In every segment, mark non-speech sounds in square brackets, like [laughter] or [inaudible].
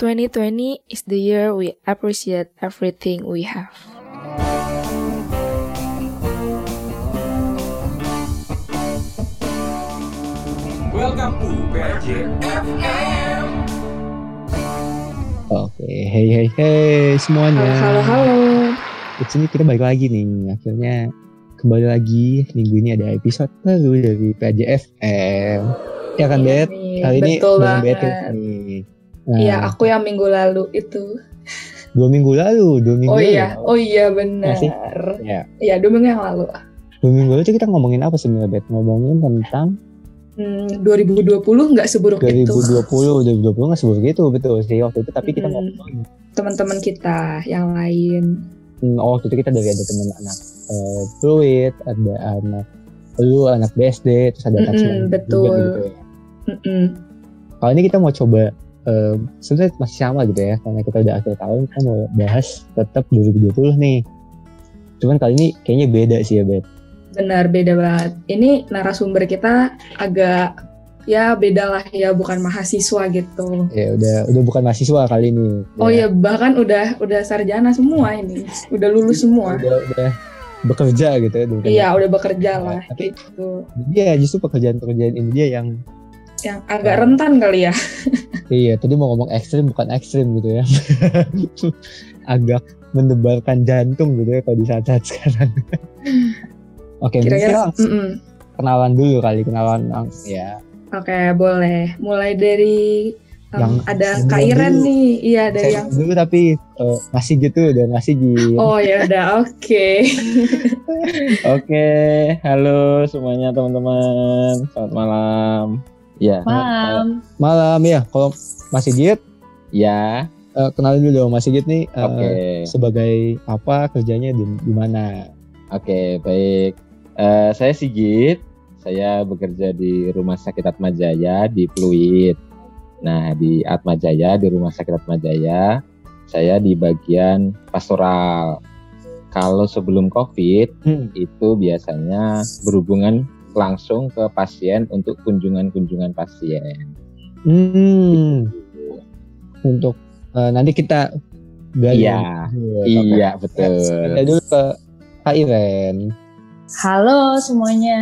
2020 is the year we appreciate everything we have. Welcome to PJFM. Oke, hey hey hey semuanya. Halo, halo, halo. Di sini kita balik lagi nih. Akhirnya kembali lagi minggu ini ada episode baru dari PJFM. Ya kan, Iya Bet? Kali ini bareng. Bet nih. Nah, Iya, aku yang minggu lalu itu. dua minggu lalu, dua minggu Oh lalu. iya, oh iya benar. Masih? Ya, Iya, dua minggu yang lalu. dua minggu lalu kita ngomongin apa sebenarnya, Bet? Ngomongin tentang Hmm, 2020 nggak seburuk itu. 2020, 2020 nggak seburuk itu, betul sih waktu itu. Tapi kita Mm-mm. ngomongin Teman-teman kita yang lain. Hmm, oh waktu itu kita dari ada teman anak eh, fluid, ada anak lu anak BSD, terus ada sembilan betul. juga gitu ya. Mm-mm. Kali ini kita mau coba eh, sebenarnya masih sama gitu ya, karena kita udah akhir tahun kita mau bahas tetap 2020 nih. Cuman kali ini kayaknya beda sih ya, Bet. Benar, beda banget. Ini narasumber kita agak ya beda lah ya, bukan mahasiswa gitu. Ya udah udah bukan mahasiswa kali ini. Oh Ya, iya, bahkan udah udah sarjana semua ini. Udah lulus semua. Udah udah bekerja gitu ya. bekerja. Iya, udah bekerja lah Tapi- gitu. Dia justru pekerjaan-pekerjaan ini dia yang Yang agak rentan kali ya. [laughs] Iya, tadi mau ngomong ekstrim bukan ekstrim gitu ya. [laughs] Agak mendebarkan jantung gitu ya kalau di saat-saat sekarang. [laughs] Oke, mungkin kita Kira-kira langsung mm-mm. kenalan dulu kali, kenalan langsung ya. Oke, boleh. Mulai dari um, Yang ada Kak. Iren nih. Iya, dari Saya yang dulu tapi eh, ngasih gitu dan ngasih di. Oh ya udah, oke. Oke, halo semuanya teman-teman. Selamat malam. Ya, Malam. Malam ya, kalau Mas Sigit, ya, eh, kenalin dulu dong Mas Sigit nih eh, oke, sebagai apa kerjanya di, di mana? oke, baik. Eh, saya Sigit. Saya bekerja di Rumah Sakit Atma Jaya di Pluit. Nah, di Atma Jaya di Rumah Sakit Atma Jaya, saya di bagian pastoral. Kalau sebelum COVID Hmm. itu biasanya berhubungan langsung ke pasien untuk kunjungan-kunjungan pasien. Hmm. Untuk eh, nanti kita gali. Iya, Oke. iya betul. Kita dulu ke Kak Iren. Halo semuanya,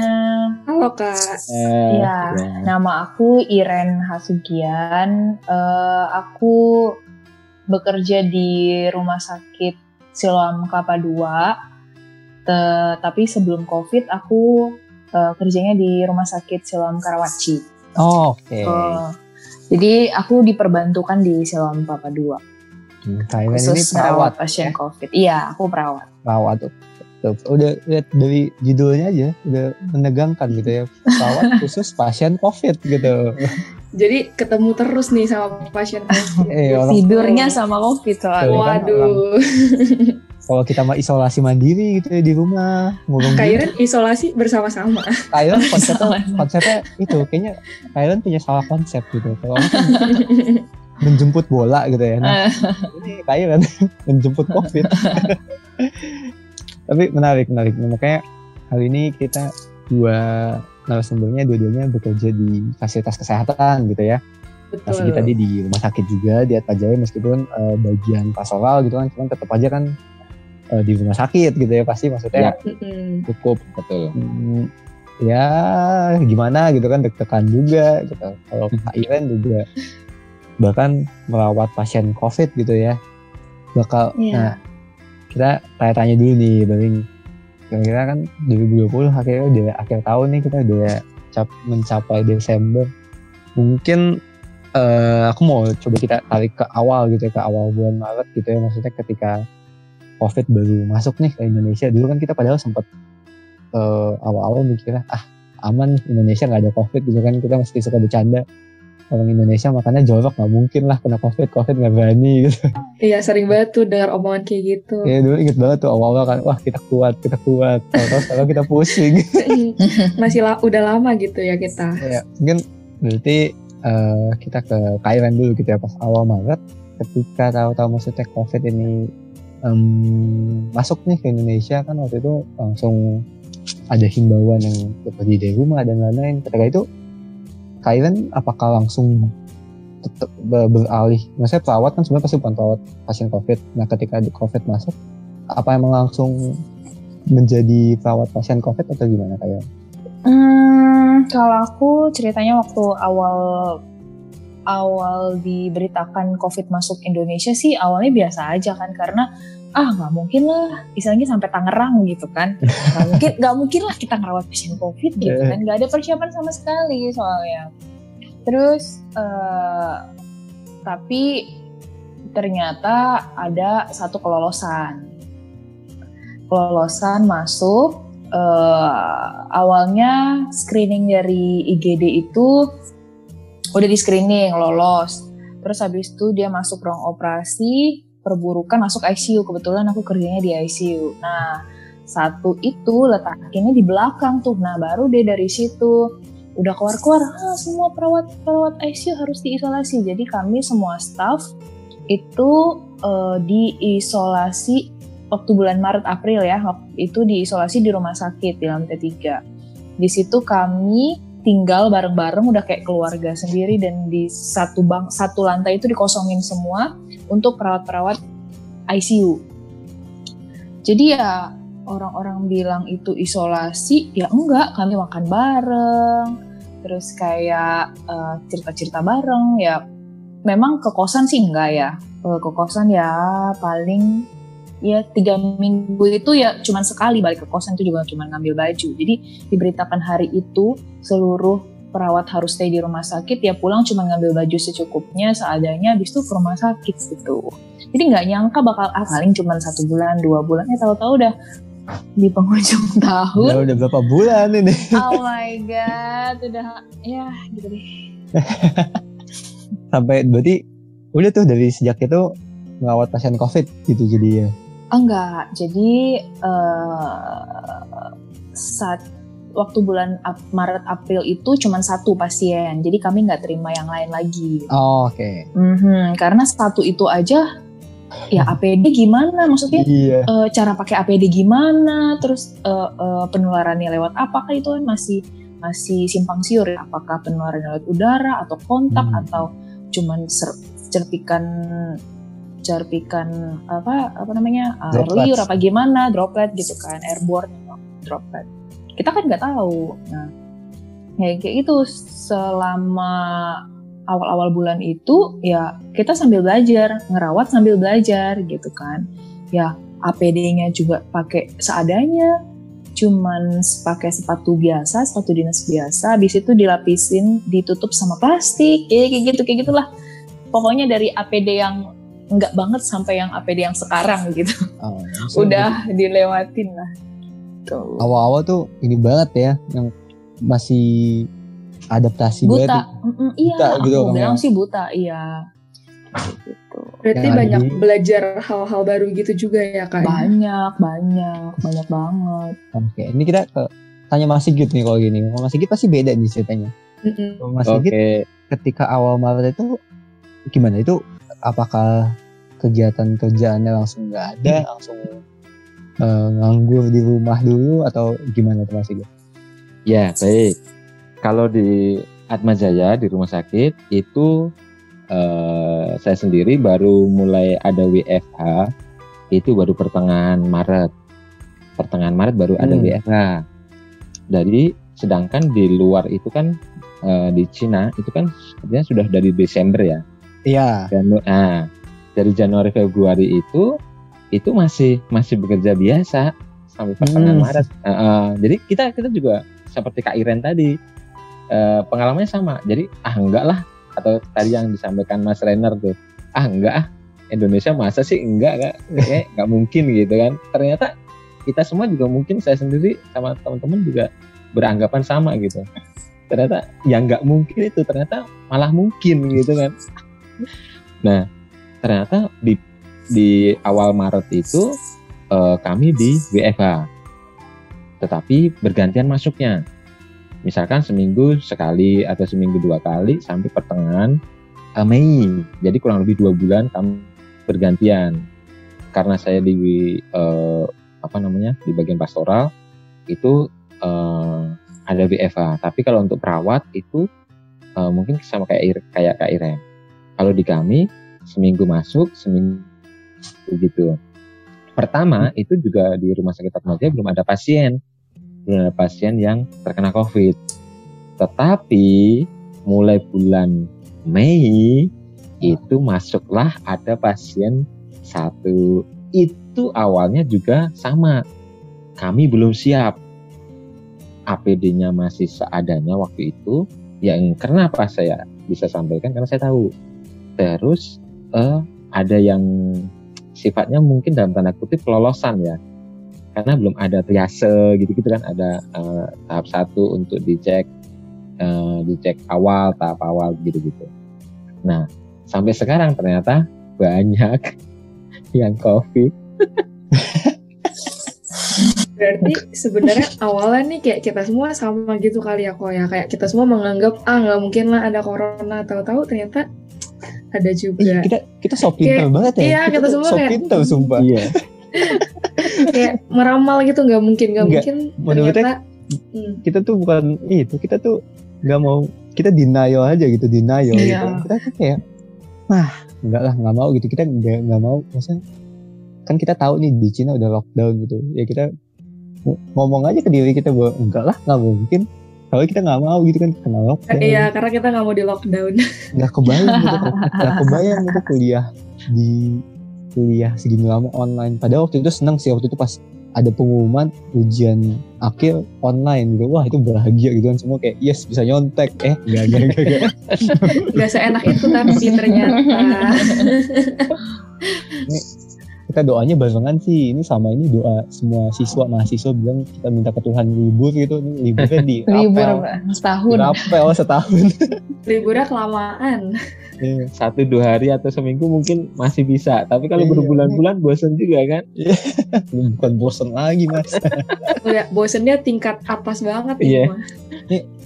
Halo Kak. Eh, Iya. nama aku Iren Hasugian. Eh, aku bekerja di Rumah Sakit Siloam Kelapa II. Te- tapi sebelum COVID aku eh, kerjanya di Rumah Sakit Siloam Karawaci. Oh, Oke. Eh, jadi aku diperbantukan di Siloam Kelapa II. Hmm, Kak Iren ini Khusus perawat. merawat pasien COVID. Iya, aku perawat. Perawat tuh. Udah lihat dari judulnya aja udah menegangkan gitu ya. Perawat [laughs] khusus pasien COVID gitu. Jadi ketemu terus nih sama pasien COVID. [laughs] Eh, Tidurnya sama COVID soalnya. Tuh, kan, Waduh. Kalau kita mah isolasi mandiri gitu ya di rumah ngurung Kak diri. Iren isolasi bersama-sama. Kak Iren konsepnya, konsepnya itu kayaknya Kak Iren punya salah konsep gitu. Kalau kan [laughs] menjemput bola gitu ya. Nah, ini Kak Iren [laughs] menjemput COVID. Tapi menarik, menarik. Nah, Makanya hari ini kita dua narasumbernya dua-duanya bekerja di fasilitas kesehatan gitu ya. Betul. tadi di rumah sakit juga di Atmajaya meskipun eh, bagian pastoral gitu kan, cuman tetap aja kan eh, di rumah sakit gitu ya pasti maksudnya Ya. Cukup betul. mm, ya gimana gitu kan deg-degan juga gitu. Kalau Kak Iren juga bahkan merawat pasien COVID gitu ya. Bakal Iya. nah kita tanya-tanya dulu nih paling kira-kira kan 2020 akhirnya udah akhir tahun nih kita udah cap, mencapai Desember. Mungkin eh, aku mau coba kita tarik ke awal gitu ya, ke awal bulan Maret gitu ya maksudnya ketika COVID baru masuk nih ke Indonesia. Dulu kan kita padahal sempat eh, awal-awal mikirnya ah aman nih Indonesia nggak ada COVID gitu kan. Kita mesti suka bercanda orang Indonesia makanya jorok nggak mungkin lah kena COVID COVID nggak berani gitu. Iya sering banget tuh dengar omongan kayak gitu. ya dulu inget banget tuh awal-awal kan wah kita kuat kita kuat. Kalau sekarang kita pusing. [laughs] [laughs] Masih la- udah lama gitu ya kita. ya mungkin berarti eh, kita ke Kairan dulu gitu ya pas awal Maret. Ketika tahu-tahu maksudnya COVID ini em, masuk nih ke Indonesia kan waktu itu langsung ada himbauan yang bekerja dari rumah dan lain-lain ketika itu Kairan apakah langsung tetap ber- beralih? Maksudnya perawat kan sebenarnya pasti bukan perawat pasien COVID. Nah ketika di COVID masuk, apa emang langsung menjadi perawat pasien COVID atau gimana kayak? Hmm, kalau aku ceritanya waktu awal awal diberitakan COVID masuk Indonesia sih awalnya biasa aja kan karena ah nggak mungkin lah misalnya sampai Tangerang gitu kan. [laughs] Nggak mungkin nggak mungkin lah kita ngerawat pasien COVID gitu kan. Nggak ada persiapan sama sekali soalnya. Terus eh, tapi ternyata ada satu kelolosan. Kelolosan masuk eh, awalnya screening dari IGD itu udah di screening lolos. Terus habis itu dia masuk ruang operasi perburukan masuk ICU kebetulan aku kerjanya di ICU nah satu itu letaknya di belakang tuh. Nah baru deh dari situ. Udah keluar-keluar ah, semua perawat perawat ICU harus diisolasi. Jadi kami semua staff itu eh, diisolasi waktu bulan Maret April ya. Waktu itu diisolasi di rumah sakit di lantai 3 di situ kami tinggal bareng-bareng udah kayak keluarga sendiri dan di satu bang satu lantai itu dikosongin semua untuk perawat-perawat ICU. Jadi ya orang-orang bilang itu isolasi, ya enggak, kami makan bareng, terus kayak eh, cerita-cerita bareng, ya memang ke kosan sih enggak ya, Eh, ke kosan ya paling ya tiga minggu itu ya cuman sekali balik ke kosan itu juga cuma ngambil baju. Jadi diberitakan hari itu seluruh perawat harus stay di rumah sakit ya pulang cuma ngambil baju secukupnya seadanya habis itu ke rumah sakit gitu. Jadi nggak nyangka bakal ah paling cuma satu bulan dua bulan ya tahu-tahu udah di penghujung [laughs] tahun. Udah, udah berapa bulan ini? Oh my god, udah ya gitu deh. [laughs] Sampai berarti udah tuh dari sejak itu merawat pasien COVID gitu jadi ya. Oh, enggak, jadi eh, saat waktu bulan Ap- Maret April itu cuma satu pasien, jadi kami nggak terima yang lain lagi. Oh, Oke. Mhm, karena satu itu aja, ya [laughs] APD gimana? Maksudnya Iya. eh, cara pakai APD gimana? Terus eh, eh, penularannya lewat apa? Kan itu kan masih masih simpang siur ya. Apakah penularannya lewat udara atau kontak Hmm. atau cuman cerpikan cerpikan apa apa namanya air Droplets. liur apa gimana droplet gitu kan airborne droplet. Kita kan nggak tahu. Nah ya kayak gitu. Selama awal-awal bulan itu ya kita sambil belajar ngerawat sambil belajar gitu kan. Ya APD-nya juga pakai seadanya cuman pakai sepatu biasa sepatu dinas biasa habis itu dilapisin ditutup sama plastik ya kayak gitu kayak gitulah. Pokoknya dari APD yang enggak banget sampai yang APD yang sekarang gitu Oh, [laughs] udah dilewatin lah tuh awal-awal tuh ini banget ya yang masih adaptasi banget. buta Mm-mm, iya Buta gitu aku orangnya. bilang sih buta iya gitu Berarti banyak belajar hal-hal baru gitu juga ya kak? banyak banyak banyak banget Oke, ini kita ke tanya Mas Sigit nih kalau gini. Kalau Mas Sigit pasti beda nih ceritanya. Mm-mm. Kalau Mas Sigit ketika awal Maret itu gimana? Itu apakah kegiatan kerjaannya langsung nggak ada, langsung eh, nganggur di rumah dulu atau gimana tuh Mas Sigit? ya baik. Kalau di Atma Jaya di rumah sakit itu eh, saya sendiri baru mulai ada WFH itu baru pertengahan Maret. Pertengahan Maret baru ada Hmm. WFH. Jadi sedangkan di luar itu kan eh, di Cina itu kan sebenarnya sudah dari Desember ya. Iya. Janu- nah, dari Januari Februari itu itu masih masih bekerja biasa sampai pertengahan Hmm. Maret. Uh, uh, jadi kita kita juga seperti Kak Iren tadi uh, pengalamannya sama. Jadi ah enggak lah atau tadi yang disampaikan Mas Renner tuh ah enggak ah Indonesia masa sih enggak [laughs] enggak kayak nggak mungkin gitu kan. Ternyata kita semua juga mungkin saya sendiri sama teman-teman juga beranggapan sama gitu. Ternyata yang nggak mungkin itu ternyata malah mungkin gitu kan. Nah, ternyata di di awal Maret itu eh, kami di WFH. Tetapi bergantian masuknya. Misalkan seminggu sekali atau seminggu dua kali sampai pertengahan eh, Mei. Jadi kurang lebih dua bulan kami bergantian. Karena saya di eh, apa namanya di bagian pastoral itu eh, ada WFH. Tapi kalau untuk perawat itu eh, mungkin sama kayak kayak Kak Iren Kalau di kami seminggu masuk, seminggu begitu. Pertama itu juga di rumah sakit Atmaja belum ada pasien, belum ada pasien yang terkena COVID. Tetapi mulai bulan Mei itu masuklah ada pasien satu. Itu awalnya juga sama. Kami belum siap. APD-nya masih seadanya waktu itu. Yang kenapa saya bisa sampaikan karena saya tahu. Terus eh, ada yang sifatnya mungkin dalam tanda kutip kelolosan ya. Karena belum ada triase gitu-gitu kan ada eh, tahap satu untuk dicek eh, dicek awal tahap awal gitu-gitu. Nah, sampai sekarang ternyata banyak [laughs] yang COVID. Berarti sebenarnya awalnya nih kayak kita semua sama gitu kali ya kok ya kayak kita semua menganggap ah nggak mungkin lah ada corona tahu-tahu ternyata ada juga kita kita so pintar Kayak- banget ya. iya, kita semua so kayak- pintar sumpah. Iya. [laughs] kayak meramal gitu nggak mungkin nggak mungkin ternyata hmm, Kita tuh bukan itu, kita tuh nggak mau kita denial aja gitu, denial Iya. gitu. Kita tuh kayak ah nggak lah nggak mau gitu. Kita nggak nggak mau maksudnya kan kita tahu nih di Cina udah lockdown gitu. Ya kita ng- ngomong aja ke diri kita bahwa enggak lah nggak mungkin. Kalau kita nggak mau gitu kan kena lockdown. iya karena kita nggak mau di lockdown. [laughs] Nggak kebayang gitu nggak [laughs] kebayang gitu kuliah di kuliah segini lama online. Padahal waktu itu seneng sih waktu itu pas ada pengumuman ujian akhir online gitu. Wah itu bahagia gitu kan. Semua kayak yes bisa nyontek. Eh enggak enggak enggak, enggak. [laughs] nggak seenak itu tapi ternyata kita doanya barengan sih. Ini sama ini doa semua siswa mahasiswa bilang kita minta ke Tuhan libur gitu. Ini liburnya di [laughs] libur setahun. Di rapel setahun. [laughs] Liburnya kelamaan. Iya. Satu dua hari atau seminggu mungkin masih bisa. Tapi kalau Iya. berbulan-bulan bosan juga kan. [laughs] bukan bosen lagi mas. Udah bosennya tingkat atas banget nih Iya. mah.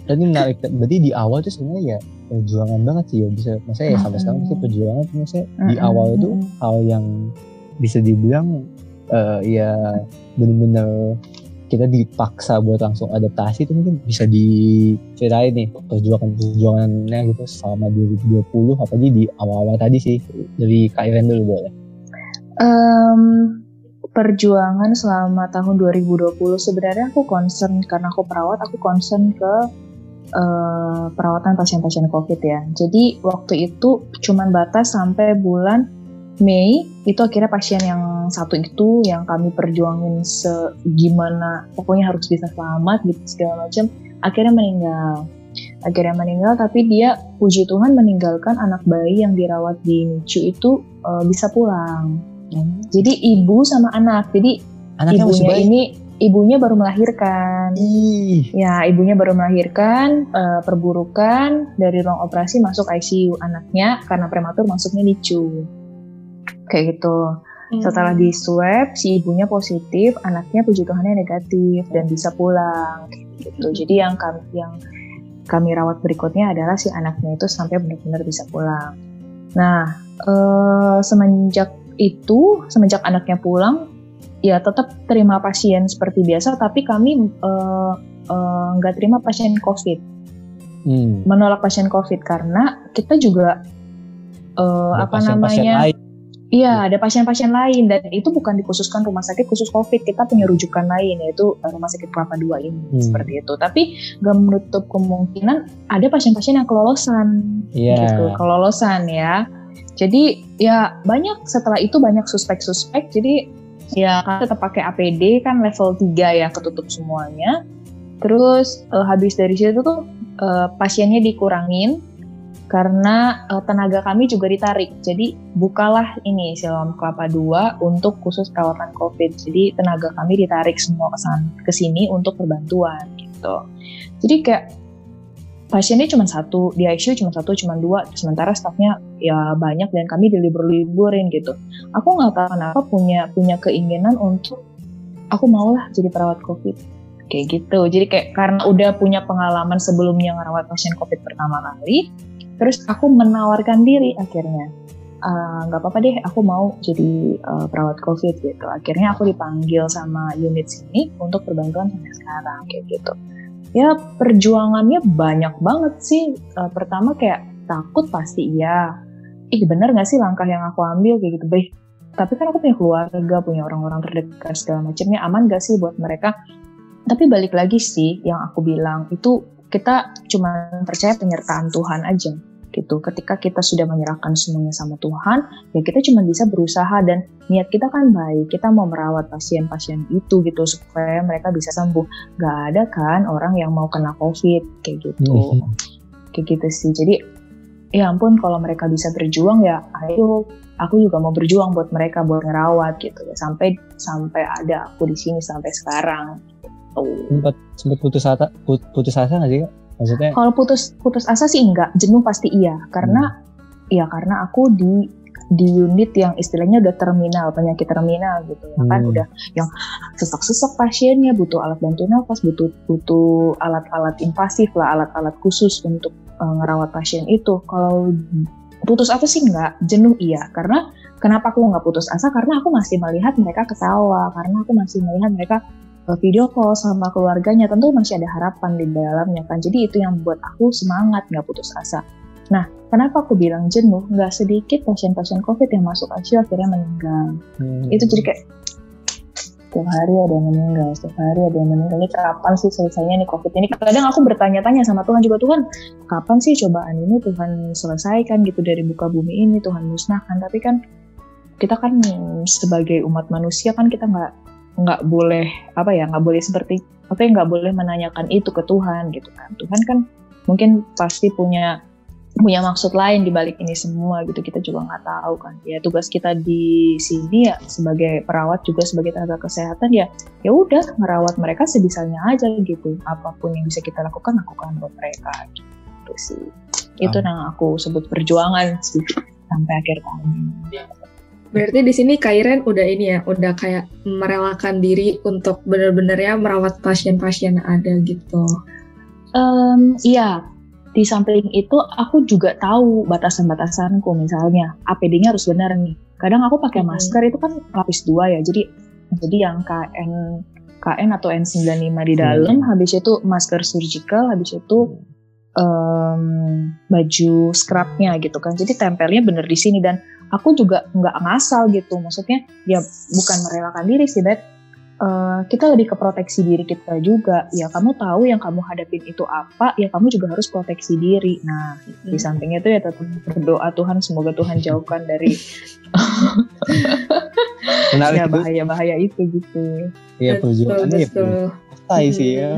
Tadi menarik, berarti di awal tuh sebenarnya ya perjuangan banget sih ya. Bisa, maksudnya ya sampai sekarang sih perjuangan, maksudnya di awal itu hal yang bisa dibilang eh, ya bener-bener kita dipaksa buat langsung adaptasi itu mungkin bisa diceritain nih perjuangan-perjuangannya gitu selama 2020 apalagi di awal-awal tadi sih dari Kak Iren dulu boleh. Em, perjuangan selama tahun 2020 sebenarnya aku concern karena aku perawat aku concern ke eh, perawatan pasien-pasien COVID ya. Jadi waktu itu cuman batas sampai bulan Mei itu akhirnya pasien yang satu itu yang kami perjuangin segimana pokoknya harus bisa selamat gitu segala macam akhirnya meninggal akhirnya meninggal tapi dia puji Tuhan meninggalkan anak bayi yang dirawat di NICU itu eh, bisa pulang jadi ibu sama anak jadi Anaknya ibunya bayi. ini ibunya baru melahirkan Ih, Ya, ibunya baru melahirkan, eh, perburukan dari ruang operasi masuk ICU anaknya karena prematur masuknya NICU. Kayak gitu. Setelah di swab, si ibunya positif, anaknya puji Tuhannya negatif dan bisa pulang. Gitu. Jadi yang kami yang kami rawat berikutnya adalah si anaknya itu sampai benar-benar bisa pulang. Nah, eh, semenjak itu, semenjak anaknya pulang, ya tetap terima pasien seperti biasa, tapi kami eh, eh, nggak terima pasien COVID, hmm. menolak pasien COVID karena kita juga eh, apa pasien-pasien namanya? lain. Iya, ada pasien-pasien lain dan itu bukan dikhususkan rumah sakit khusus COVID, kita punya rujukan lain yaitu eh, rumah sakit Kelapa Dua ini Hmm. seperti itu. Tapi nggak menutup kemungkinan ada pasien-pasien yang kelolosan Iya. gitu, kelolosan ya. Jadi ya banyak setelah itu banyak suspek-suspek. Jadi ya kan tetap pakai APD kan level 3 ya ketutup semuanya. Terus eh, habis dari situ tuh eh, pasiennya dikurangin karena eh, tenaga kami juga ditarik. Jadi bukalah ini Siloam Kelapa 2 untuk khusus perawatan COVID. Jadi tenaga kami ditarik semua ke sini untuk perbantuan gitu. Jadi kayak pasiennya cuma satu di ICU cuma satu cuma dua sementara stafnya ya banyak dan kami dilibur-liburin gitu aku nggak tahu kenapa punya punya keinginan untuk aku maulah jadi perawat covid kayak gitu jadi kayak karena udah punya pengalaman sebelumnya ngerawat pasien covid pertama kali terus aku menawarkan diri akhirnya. "Ah, nggak apa-apa deh aku mau jadi eh, perawat covid gitu. Akhirnya aku dipanggil sama unit sini untuk perbantuan sampai sekarang kayak gitu. Ya perjuangannya banyak banget sih. Eh, pertama kayak takut pasti iya. ih bener gak sih langkah yang aku ambil kayak gitu. Baik tapi kan aku punya keluarga punya orang-orang terdekat segala macamnya. Aman gak sih buat mereka? Tapi balik lagi sih yang aku bilang itu kita cuma percaya penyertaan Tuhan aja gitu. Ketika kita sudah menyerahkan semuanya sama Tuhan, ya kita cuma bisa berusaha dan niat kita kan baik. Kita mau merawat pasien-pasien itu gitu supaya mereka bisa sembuh. Gak ada kan orang yang mau kena COVID kayak gitu. Mhm. Kayak gitu sih. Jadi ya ampun kalau mereka bisa berjuang ya ayo aku juga mau berjuang buat mereka buat ngerawat gitu ya sampai sampai ada aku di sini sampai sekarang. Tuh. sempat sempat putus asa put- putus asa nggak sih kak maksudnya Kalau putus putus asa sih enggak, jenuh pasti iya. Karena ya karena aku di di unit yang istilahnya udah terminal, penyakit terminal gitu ya kan Hmm. udah yang sesak-sesak pasiennya butuh alat bantu nafas, butuh butuh alat-alat invasif lah, alat-alat khusus untuk eh, ngerawat pasien itu. Kalau putus asa sih enggak, jenuh iya. Karena kenapa aku nggak putus asa? Karena aku masih melihat mereka ketawa, karena aku masih melihat mereka video call sama keluarganya tentu masih ada harapan di dalamnya kan. Jadi itu yang membuat aku semangat nggak putus asa. Nah kenapa aku bilang jenuh? Nggak sedikit pasien-pasien covid yang masuk ICU akhirnya meninggal. Hmm. itu jadi kayak setiap hari ada yang meninggal setiap hari ada yang meninggal. Ini kapan sih selesainya nih covid ini? Kadang aku bertanya-tanya sama Tuhan juga Tuhan kapan sih cobaan ini? Tuhan selesaikan gitu dari buka bumi ini Tuhan musnahkan. Tapi kan kita kan sebagai umat manusia kan kita nggak nggak boleh apa ya nggak boleh seperti apa ya nggak boleh menanyakan itu ke Tuhan gitu kan. Tuhan kan mungkin pasti punya punya maksud lain di balik ini semua gitu. Kita juga nggak tahu kan. Ya tugas kita di sini ya sebagai perawat juga sebagai tenaga kesehatan ya ya udah merawat mereka sebisanya aja gitu. Apa pun yang bisa kita lakukan lakukan buat mereka gitu sih. Itu yang aku sebut perjuangan sih sampai akhir tahun ini. Berarti di sini Kairen udah ini ya, udah kayak merelakan diri untuk bener-bener ya merawat pasien-pasien yang ada gitu. Em, iya, di samping itu aku juga tahu batasan-batasanku misalnya APD-nya harus benar nih. Kadang aku pakai masker itu kan lapis dua ya, jadi jadi yang KN KN atau N95 di dalam, habis itu masker surgical, habis itu em, baju scrubnya gitu kan. Jadi tempelnya bener di sini dan aku juga nggak ngasal gitu. Maksudnya ya bukan merelakan diri sih, Beb. Eh, kita lebih ke proteksi diri kita juga. Ya kamu tahu yang kamu hadapin itu apa, ya kamu juga harus proteksi diri. Nah, di samping itu ya tetap berdoa Tuhan semoga Tuhan jauhkan dari [laughs] menarik ya itu bahaya-bahaya itu gitu. ya perjuangannya ya betul. belum selesai sih Hmm. ya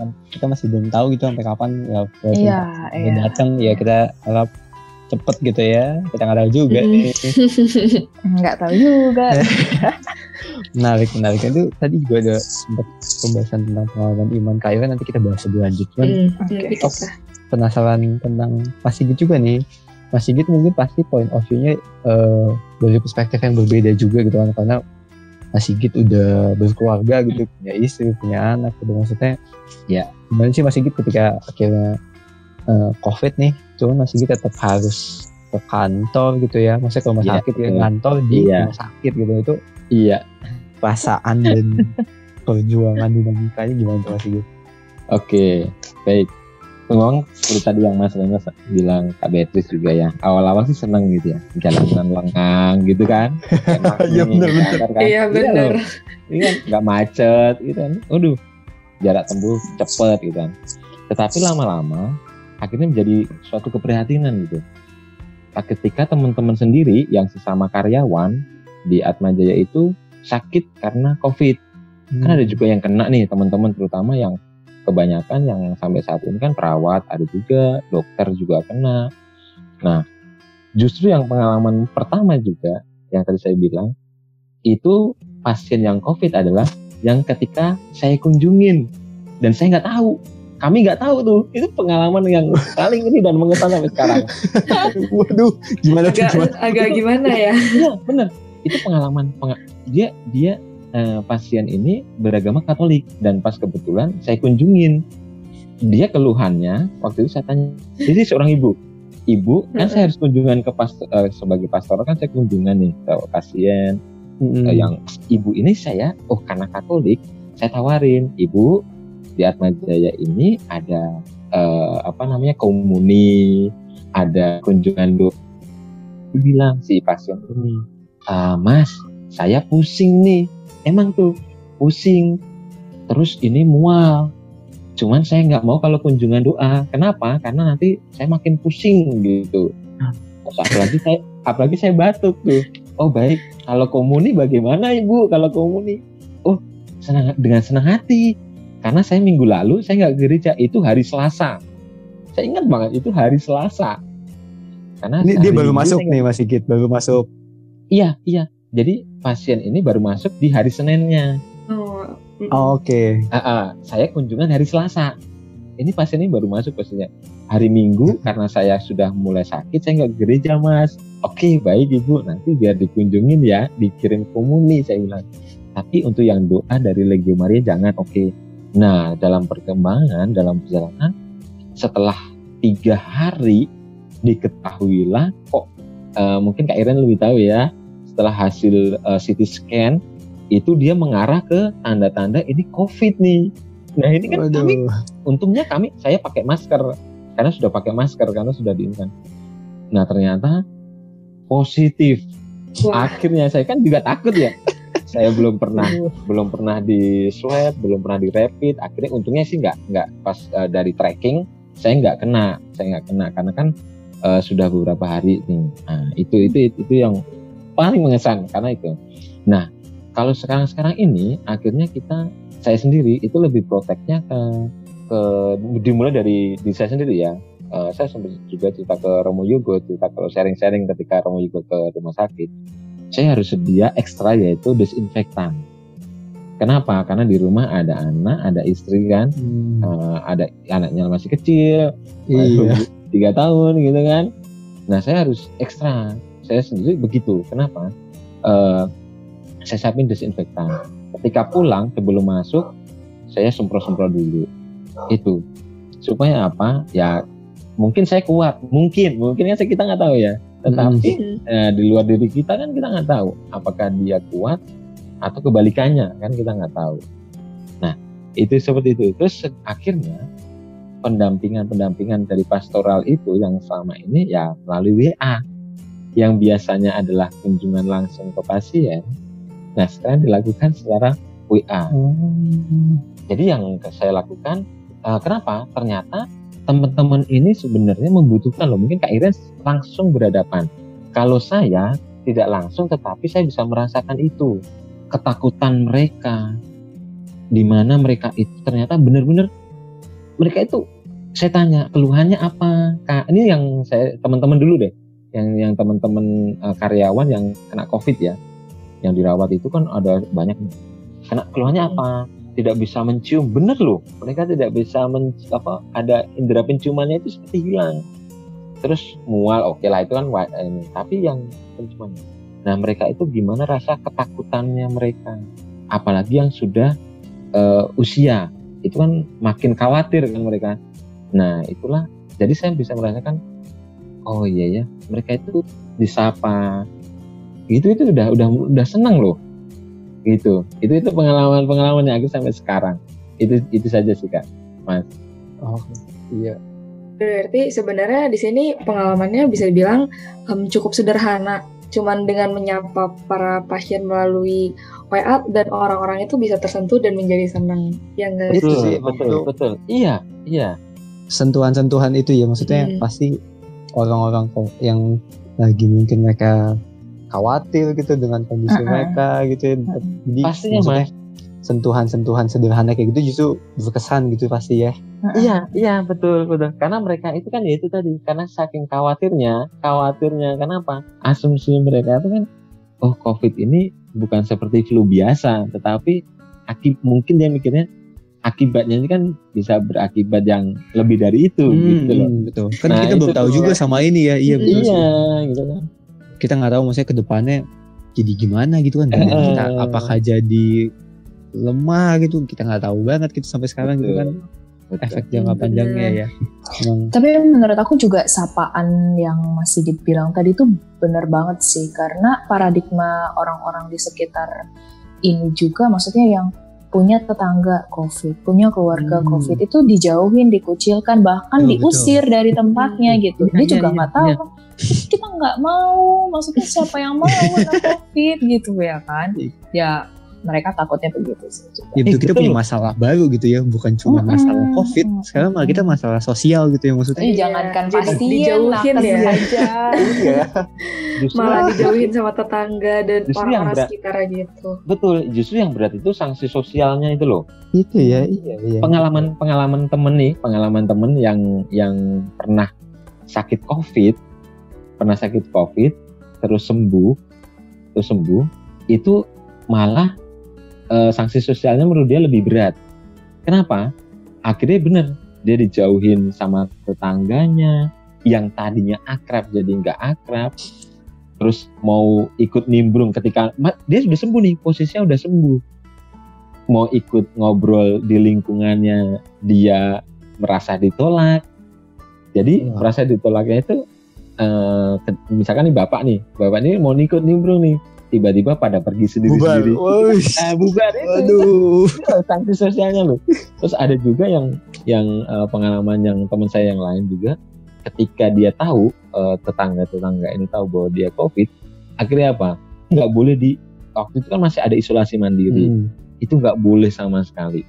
Kan kita masih belum tahu gitu sampai kapan ya Iya, vaksinnya iya. datang ya kita harap cepet gitu ya. Kita nggak tahu juga nih. [laughs] Nggak tahu juga. [laughs] menarik menarik. Itu tadi juga ada sempat pembahasan tentang pengalaman iman kayu nanti kita bahas lebih lanjut. Cuman Hmm, kita. penasaran tentang Mas Sigit juga nih. Mas Sigit mungkin pasti point of view-nya eh, dari perspektif yang berbeda juga gitu kan. Karena Mas Sigit udah berkeluarga gitu punya istri punya anak gitu. Maksudnya ya gimana sih Mas Sigit ketika akhirnya eh, covid nih cuman Mas Sigit tetap harus ke kantor gitu ya maksudnya ke rumah Iya, sakit ya betul. kantor di Iya. rumah sakit gitu itu Iya, perasaan dan [laughs] perjuangan dinamikanya gimana tuh Mas Sigit? oke, baik. Memang seperti tadi yang Mas Renus bilang Kak Beatrice juga ya. Awal-awal sih seneng gitu ya, jalanan lengang gitu kan. [laughs] Iya, bener, bener. kan. Iya bener. Iya, nggak macet gitu kan. Waduh, jarak tempuh cepet gitu kan. Tetapi lama-lama akhirnya menjadi suatu keprihatinan gitu. Nah, Ketika teman-teman sendiri yang sesama karyawan di Atmajaya itu sakit karena COVID. Kan ada juga yang kena nih teman-teman terutama yang kebanyakan yang sampai saat ini kan perawat, ada juga dokter juga kena. Nah, justru yang pengalaman pertama juga yang tadi saya bilang itu pasien yang COVID adalah yang ketika saya kunjungin dan saya nggak tahu, kami nggak tahu tuh. Itu pengalaman yang paling ini dan mengesan sampai sekarang. [laughs] Waduh, gimana tuh Agak, gimana? agak gimana ya? [laughs] Iya bener, itu pengalaman. Penga- dia dia eh, pasien ini beragama Katolik. Dan pas kebetulan saya kunjungin. Dia keluhannya waktu itu saya tanya jadi seorang ibu. Ibu kan saya harus kunjungan ke pas eh, sebagai pastor. Kan saya kunjungan nih ke pasien. Mm-mm. Eh, yang ibu ini saya oh karena Katolik saya tawarin ibu di Atmajaya ini ada eh, apa namanya komuni ada kunjungan do bilang si pasien ini, "Ah, Mas, saya pusing nih. Emang tuh pusing. Terus ini mual. Cuman saya nggak mau kalau kunjungan doa. Kenapa? Karena nanti saya makin pusing gitu. Apalagi saya apalagi saya batuk tuh. Oh baik. Kalau komuni bagaimana ibu? Kalau komuni? Oh senang dengan senang hati. Karena saya minggu lalu saya nggak gereja itu hari Selasa. Saya ingat banget itu hari Selasa. Karena Ini dia baru masuk nih Mas Sigit, baru masuk. Iya, iya. Jadi pasien ini baru masuk di hari Seninnya. Oh, mm. Oh, Oke. Ah, ah, saya kunjungan hari Selasa. Ini pasien ini baru masuk pastinya. Hari Minggu karena saya sudah mulai sakit, saya nggak ke gereja mas. Oke, baik ibu. Nanti biar dikunjungin ya, dikirim komuni saya bilang. Tapi untuk yang doa dari Legio Maria jangan. Oke. Nah, dalam perkembangan, dalam perjalanan, setelah tiga hari diketahuilah kok eh, mungkin Kak Iren lebih tahu ya. Setelah hasil eh, CT scan itu dia mengarah ke tanda-tanda ini COVID nih. Nah ini kan kami Waduh. untungnya kami saya pakai masker karena sudah pakai masker karena sudah diinkan. Nah ternyata positif. Wah, Akhirnya saya kan juga takut ya. Saya [laughs] belum pernah belum pernah di swab, belum pernah di rapid. Akhirnya untungnya sih nggak nggak pas eh, dari tracking saya nggak kena, saya nggak kena karena kan eh, sudah beberapa hari nih. Nah itu itu itu, itu yang paling mengesan karena itu. Nah kalau sekarang sekarang ini akhirnya kita saya sendiri itu lebih proteknya ke ke dimulai dari diri saya sendiri ya. Eh, saya sempat juga cerita ke Romo Yugo, cerita kalau sharing-sharing ketika Romo Yugo ke rumah sakit. Saya harus sedia ekstra yaitu desinfektan. Kenapa? Karena di rumah ada anak, ada istri kan, Hmm, Eh, ada anaknya masih kecil, iya. tiga tahun gitu kan. Nah saya harus ekstra. Saya sendiri begitu. Kenapa? Eh, saya siapin desinfektan. Ketika pulang sebelum masuk, saya semprot-semprot dulu. Itu supaya apa? Ya mungkin saya kuat, mungkin, mungkin kan saya- kita nggak tahu ya. Tetapi Mm. eh, di luar diri kita kan kita nggak tahu apakah dia kuat atau kebalikannya kan kita nggak tahu. Nah itu seperti itu. Terus akhirnya pendampingan-pendampingan dari pastoral itu yang selama ini ya melalui WA yang biasanya adalah kunjungan langsung ke pasien. Nah sekarang dilakukan secara WA. Jadi yang saya lakukan, eh, kenapa? Ternyata teman-teman ini sebenarnya membutuhkan loh. Mungkin Kak Iren langsung berhadapan. Kalau saya tidak langsung, tetapi saya bisa merasakan itu ketakutan mereka, di mana mereka itu ternyata benar-benar mereka itu saya tanya keluhannya apa? Kak, ini yang saya teman-teman dulu deh, yang yang teman-teman eh, karyawan yang kena COVID ya, yang dirawat itu kan ada banyak. Kena keluhannya apa? Tidak bisa mencium. Bener loh. Mereka tidak bisa men, apa ada indera penciumannya itu seperti hilang. Terus mual oke lah itu kan ini. tapi yang penciuman nah mereka itu gimana rasa ketakutannya mereka? Apalagi yang sudah eh, usia. Itu kan makin khawatir kan mereka. Nah itulah. Jadi saya bisa merasakan oh iya ya mereka itu disapa. Gitu itu udah udah udah senang loh gitu itu itu pengalaman pengalaman yang aku sampai sekarang itu itu saja sih kak Oh, iya. Berarti sebenarnya di sini pengalamannya bisa dibilang em, cukup sederhana. Cuman dengan menyapa para pasien melalui WA dan orang-orang itu bisa tersentuh dan menjadi senang. Ya enggak? Betul sih, betul waktu- betul iya iya Sentuhan-sentuhan itu ya maksudnya Hmm. pasti orang-orang yang lagi mungkin mereka khawatir gitu dengan kondisi Uh-uh. mereka gitu ya. Jadi pastinya maksudnya mas sentuhan-sentuhan sederhana kayak gitu justru berkesan gitu pasti ya. iya iya betul betul karena mereka itu kan ya itu tadi karena saking khawatirnya khawatirnya kenapa asumsi mereka itu kan oh covid ini bukan seperti flu biasa tetapi akib mungkin dia mikirnya akibatnya ini kan bisa berakibat yang lebih dari itu gitu loh Hmm, betul. Kan Nah, kita belum tahu juga sama ini ya. Iya betul. sih. iya gitu kan Kita nggak tahu maksudnya ke depannya jadi gimana gitu kan. Badan Eh. kita apakah jadi lemah gitu kita nggak tahu banget gitu sampai sekarang gitu kan Betul. efek jangka panjangnya ya. Emang Tapi menurut aku juga sapaan yang masih dibilang tadi itu bener banget sih karena paradigma orang-orang di sekitar ini juga maksudnya yang punya tetangga COVID, punya keluarga Hmm. COVID itu dijauhin, dikucilkan, bahkan Betul, diusir dari tempatnya gitu. Iya, Dia iya, juga iya, nggak tahu. Kita nggak mau, maksudnya siapa yang mau kena COVID gitu ya kan? Ya mereka takutnya begitu sih. itu Eh, kita punya masalah baru gitu ya bukan cuma Mm-mm. masalah covid sekarang malah kita masalah sosial gitu ya maksudnya Eh, jangankan jadi pasien, dijauhin ya. aja. [laughs] Iya. Justru Malah dijauhin sama tetangga dan orang-orang berat. sekitarnya gitu. betul, justru yang berat itu sanksi sosialnya itu loh. itu ya iya iya Pengalaman pengalaman temen nih, pengalaman temen yang yang pernah sakit covid, pernah sakit covid, terus sembuh, terus sembuh, itu malah eh, sanksi sosialnya menurut dia lebih berat. Kenapa? Akhirnya bener dia dijauhin sama tetangganya yang tadinya akrab jadi nggak akrab terus mau ikut nimbrung ketika dia sudah sembuh nih posisinya udah sembuh mau ikut ngobrol di lingkungannya dia merasa ditolak jadi Wah. merasa ditolaknya itu ke- misalkan nih bapak nih bapak ini mau ikut nimbrung nih tiba-tiba pada pergi bubar sendiri-sendiri Woi. Ah, bubar itu aduh sanksi [laughs] sosialnya loh. Terus ada juga yang yang eh, pengalaman yang teman saya yang lain juga ketika dia tahu eh, tetangga-tetangga ini tahu bahwa dia COVID, akhirnya apa? Nggak boleh di waktu itu kan masih ada isolasi mandiri, Hmm. itu nggak boleh sama sekali.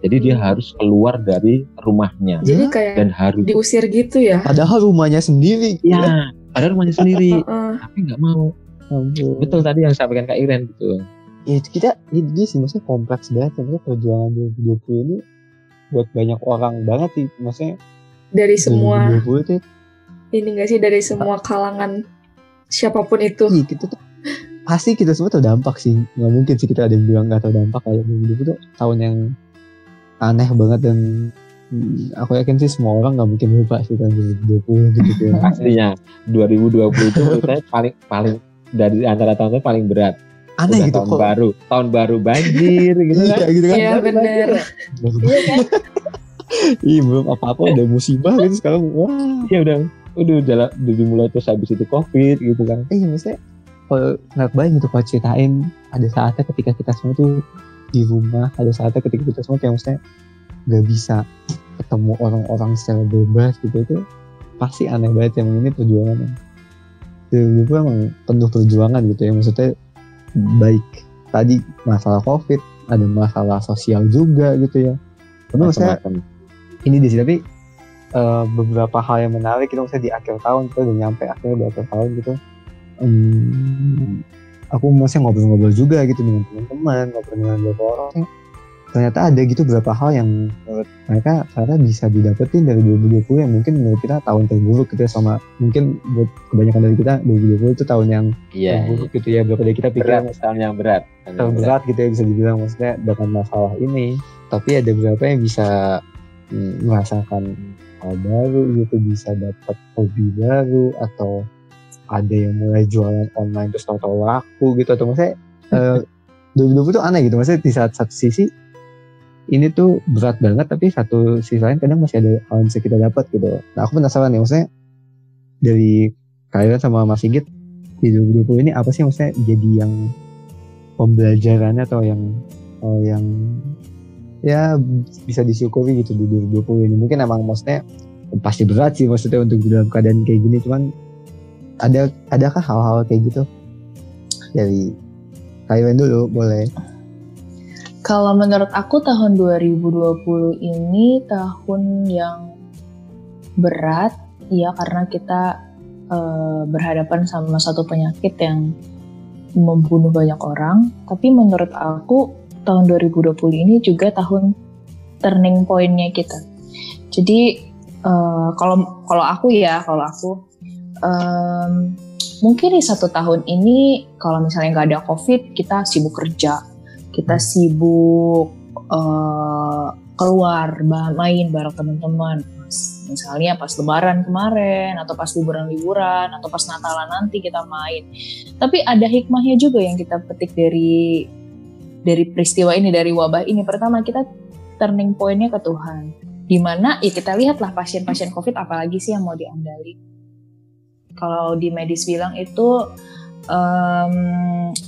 Jadi dia harus keluar dari rumahnya Jadi Ya, kayak dan harus diusir gitu ya. padahal rumahnya sendiri ya ada rumahnya sendiri, [laughs] Heeh. tapi nggak mau. Ampun. Betul tadi yang sampaikan Kak Iren gitu. ya kita ini sih maksudnya kompleks banget ya maksudnya perjuangan 2020 ini buat banyak orang banget sih maksudnya dari semua 2020 tuh ini enggak sih dari semua kalangan siapa pun itu. iya kita tuh pasti kita semua terdampak sih nggak mungkin sih kita ada yang bilang nggak terdampak kayak 2020 tuh tahun yang aneh banget dan hmm, aku yakin sih semua orang nggak mungkin lupa sih tahun 2020 gitu ya Aslinya 2020 itu menurut saya paling paling dari antara tahun itu paling berat. aneh Udah gitu tahun kok baru, tahun baru banjir gitu iya kan. gitu kan Iya benar. Baru- iya belum apa-apa udah musibah gitu sekarang wah Iya udah udah udah, udah dimulai terus habis itu covid gitu kan. iya maksudnya kalau nggak bayang gitu kalau ceritain ada saatnya ketika kita semua tuh di rumah ada saatnya ketika kita semua kayak maksudnya nggak bisa ketemu orang-orang secara bebas gitu itu pasti aneh banget yang ini perjuangan itu emang penuh perjuangan gitu ya. Maksudnya baik tadi masalah covid ada masalah sosial juga gitu ya. Tapi maksudnya ini di sini tapi eh, beberapa hal yang menarik itu maksudnya di akhir tahun kita udah nyampe akhirnya di akhir tahun gitu. Hmm, aku masih ngobrol-ngobrol juga gitu dengan teman-teman ngobrol dengan beberapa orang ternyata ada gitu beberapa hal yang menurut mereka ternyata bisa didapetin dari 2020 yang mungkin menurut kita tahun terburuk gitu ya sama mungkin buat kebanyakan dari kita 2020 itu tahun yang Iya. terburuk gitu ya berapa dari kita pikir Berat, tahun yang berat. Tahun berat. terberat gitu ya bisa dibilang maksudnya dengan masalah ini tapi ada beberapa yang bisa mm, merasakan hal baru gitu bisa dapat hobi baru atau ada yang mulai jualan online terus tahu-tahu laku gitu atau maksudnya [laughs] eh, 2020 tuh aneh gitu maksudnya di saat satu sisi ini tuh berat banget tapi satu sisi lain kadang masih ada hal yang kita dapat gitu. Nah aku penasaran nih maksudnya dari kalian sama Mas Sigit di 2020 ini apa sih maksudnya jadi yang pembelajarannya atau yang oh, yang ya bisa disyukuri gitu di 2020 ini? Mungkin emang maksudnya pasti berat sih maksudnya untuk dalam keadaan kayak gini cuman ada adakah hal-hal kayak gitu? Dari kalian dulu boleh Kalau menurut aku tahun 2020 ini tahun yang berat ya karena kita eh, berhadapan sama satu penyakit yang membunuh banyak orang. Tapi menurut aku tahun 2020 ini juga tahun turning point-nya kita. Jadi eh, kalau kalau aku ya kalau aku em, mungkin di satu tahun ini kalau misalnya nggak ada covid kita sibuk kerja kita sibuk eh, keluar main bareng teman-teman. Misalnya pas lebaran kemarin atau pas liburan-liburan atau pas natalan nanti kita main. Tapi ada hikmahnya juga yang kita petik dari dari peristiwa ini dari wabah ini. Pertama kita turning pointnya ke Tuhan. Di mana ya kita lihatlah pasien-pasien covid apalagi sih yang mau diandali. Kalau di medis bilang itu em,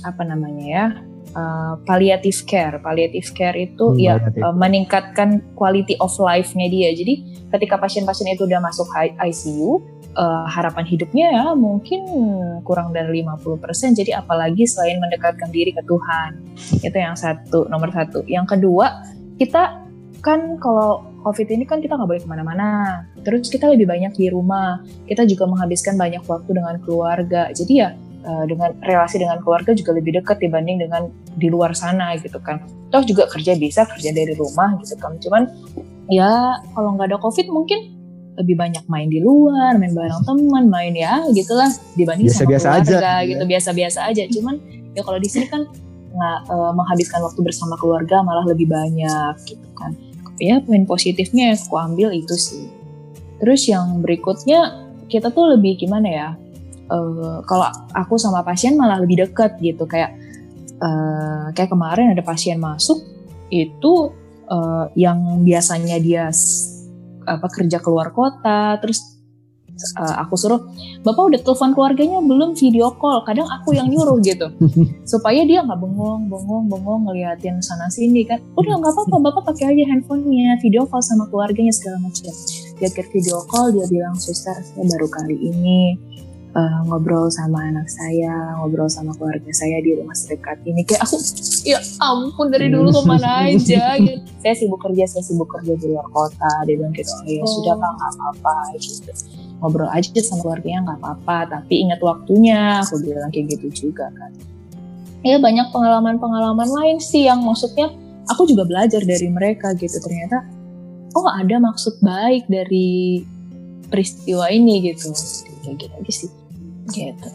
apa namanya ya uh, palliative care. Palliative care itu Hmm, ya palliative. uh, meningkatkan quality of life-nya dia. Jadi ketika pasien-pasien itu udah masuk ICU, uh, harapan hidupnya ya mungkin kurang dari 50%. Jadi apalagi selain mendekatkan diri ke Tuhan. Itu yang satu, nomor satu. Yang kedua, kita kan kalau COVID ini kan kita nggak boleh ke mana-mana. Terus kita lebih banyak di rumah. Kita juga menghabiskan banyak waktu dengan keluarga. Jadi ya uh, dengan relasi dengan keluarga juga lebih dekat dibanding dengan di luar sana gitu kan. Toh juga kerja bisa kerja dari rumah gitu kan. Cuman ya kalau nggak ada COVID mungkin lebih banyak main di luar, main bareng teman, main ya gitulah dibanding sama Biasa-biasa aja. keluarga gitu biasa-biasa aja. Cuman ya kalau di sini kan nggak uh, menghabiskan waktu bersama keluarga malah lebih banyak gitu kan. Ya poin positifnya yang aku ambil itu sih. Terus yang berikutnya kita tuh lebih gimana ya? Eh, kalau aku sama pasien malah lebih dekat gitu. Kayak eh, kayak kemarin ada pasien masuk itu eh, yang biasanya dia apa kerja keluar kota terus eh, aku suruh bapak udah telepon keluarganya belum video call? Kadang aku yang nyuruh gitu. [laughs] Supaya dia nggak bengong bengong bengong ngeliatin sana sini kan. Udah nggak apa-apa bapak pakai aja handphonenya video call sama keluarganya segala macam. Dia ke video call dia bilang suster saya baru kali ini eh, ngobrol sama anak saya, ngobrol sama keluarga saya di rumah sedekat ini. Kayak aku, ya ampun dari dulu ke mana [laughs] aja gitu. Saya sibuk kerja, saya sibuk kerja di luar kota. Dia bilang gitu, oh ya sudah pak nggak apa-apa gitu. Ngobrol aja sama keluarganya nggak apa-apa, tapi ingat waktunya. Aku bilang kayak gitu juga kan. Ya banyak pengalaman-pengalaman lain sih yang maksudnya aku juga belajar dari mereka gitu. Ternyata oh ada maksud baik dari peristiwa ini gitu. Kayak gitu aja sih. Gitu.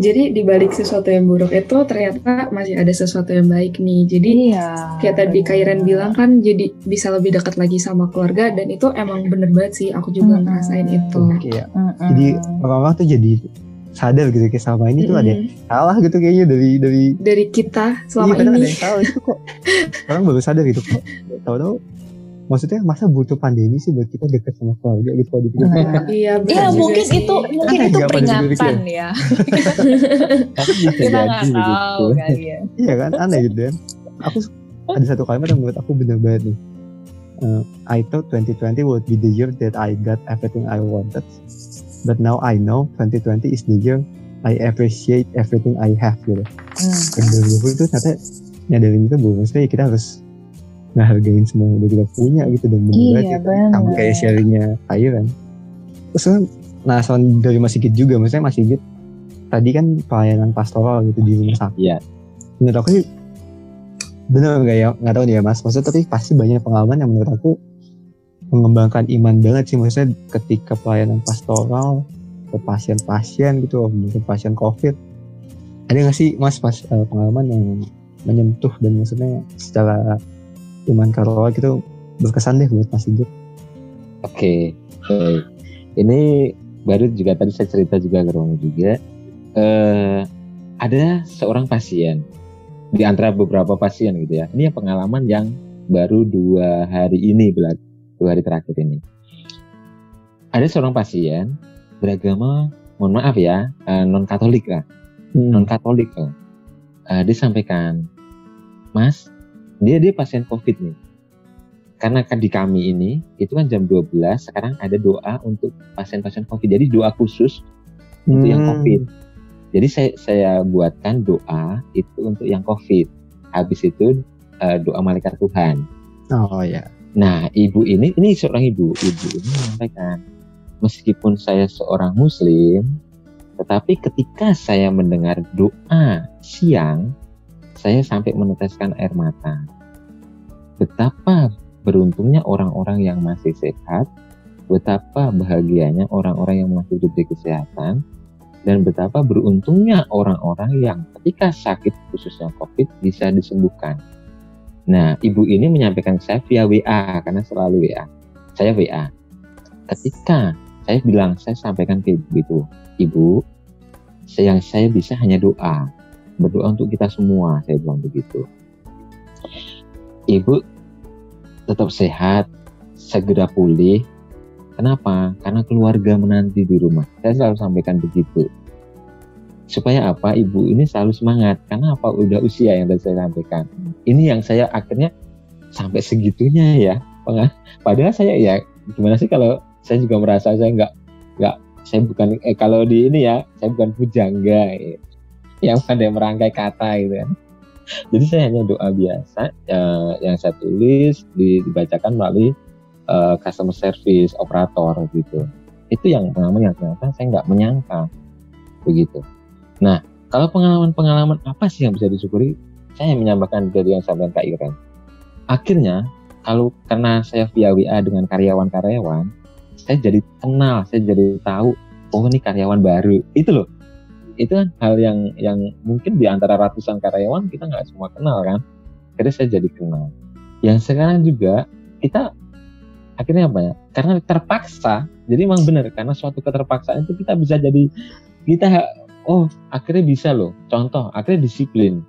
Jadi di balik sesuatu yang buruk itu ternyata masih ada sesuatu yang baik nih. Jadi Iya. kayak tadi. Kairen bilang kan jadi bisa lebih dekat lagi sama keluarga dan itu emang bener banget sih aku juga Mm-mm. ngerasain itu. Mm-mm. jadi orang-orang tuh jadi sadar gitu kayak sama ini tuh ada yang salah gitu kayaknya dari dari dari kita selama iya, ini. ada yang salah itu kok [laughs] orang baru sadar gitu kok tahu-tahu maksudnya masa butuh pandemi sih buat kita dekat sama keluarga gitu kalau dipikir Nah. Iya, bener Iya juga mungkin sih. itu mungkin Ada itu peringatan ya. [laughs] Tapi bisa Kita jadi nggak gitu. tahu kali ya. iya kan aneh gitu kan aku ada satu kalimat yang menurut aku bener banget nih Uh, I thought 2020 would be the year that I got everything I wanted but now I know 2020 is the year I appreciate everything I have gitu Hmm. yang 2020 itu ternyata nyadarin kita bahwa maksudnya kita harus ngehargain semua yang udah kita punya gitu dan bener Iya, banget ya, sama kayak sharingnya Ayu kan. Terus kan nah soal dari Mas Sigit juga. Maksudnya Mas Sigit tadi kan pelayanan pastoral gitu di rumah sakit. Iya. menurut aku sih bener nggak ya? Nggak tahu nih ya Mas. Maksudnya tapi pasti banyak pengalaman yang menurut aku mengembangkan iman banget sih. Maksudnya ketika pelayanan pastoral ke pasien-pasien gitu mungkin pasien COVID. Ada nggak sih Mas pas eh, pengalaman yang menyentuh dan maksudnya secara iman karola gitu berkesan deh buat Mas Sigit Oke. Ini baru juga tadi saya cerita juga ke Romo juga. Eh, ada seorang pasien di antara beberapa pasien gitu ya. Ini yang pengalaman yang baru dua hari ini belak dua hari terakhir ini. Ada seorang pasien beragama, mohon maaf ya, non Katolik lah, non Katolik lah. Eh, dia sampaikan, Mas, dia dia pasien COVID nih karena kan di kami ini itu kan jam 12 sekarang ada doa untuk pasien-pasien COVID. Jadi doa khusus untuk yang Hmm. COVID. Jadi saya saya buatkan doa itu untuk yang COVID. Habis itu eh, doa malaikat Tuhan. oh ya Nah, ibu ini ini seorang ibu, ibu ini menyampaikan meskipun saya seorang muslim, tetapi ketika saya mendengar doa siang, saya sampai meneteskan air mata. Betapa beruntungnya orang-orang yang masih sehat, betapa bahagianya orang-orang yang masih diberi kesehatan, dan betapa beruntungnya orang-orang yang ketika sakit khususnya COVID bisa disembuhkan. Nah, ibu ini menyampaikan saya via WA karena selalu WA. Saya WA. Ketika saya bilang, saya sampaikan ke ibu itu, ibu, yang saya bisa hanya doa, berdoa untuk kita semua, saya bilang begitu. Ibu tetap sehat, segera pulih. Kenapa? Karena keluarga menanti di rumah. Saya selalu sampaikan begitu. supaya apa ibu ini selalu semangat karena apa udah usia yang tadi saya sampaikan ini yang saya akhirnya sampai segitunya ya padahal saya ya gimana sih kalau saya juga merasa saya nggak nggak saya bukan eh, kalau di ini ya saya bukan pujangga eh, yang pandai merangkai kata gitu kan. Jadi saya hanya doa biasa eh, yang saya tulis di- dibacakan melalui eh, customer service operator gitu. Itu yang pengalaman yang ternyata saya nggak menyangka. Begitu. Nah kalau pengalaman-pengalaman apa sih yang bisa disyukuri? Saya menyampaikan dari yang saya Kak Iren. Akhirnya kalau karena saya via WA dengan karyawan-karyawan saya jadi kenal saya jadi tahu oh ini karyawan baru. Itu loh itu kan hal yang yang mungkin di antara ratusan karyawan kita nggak semua kenal kan? Jadi saya jadi kenal. Yang sekarang juga kita akhirnya apa ya? Karena terpaksa jadi emang benar karena suatu keterpaksaan itu kita bisa jadi kita oh akhirnya bisa loh. Contoh akhirnya disiplin.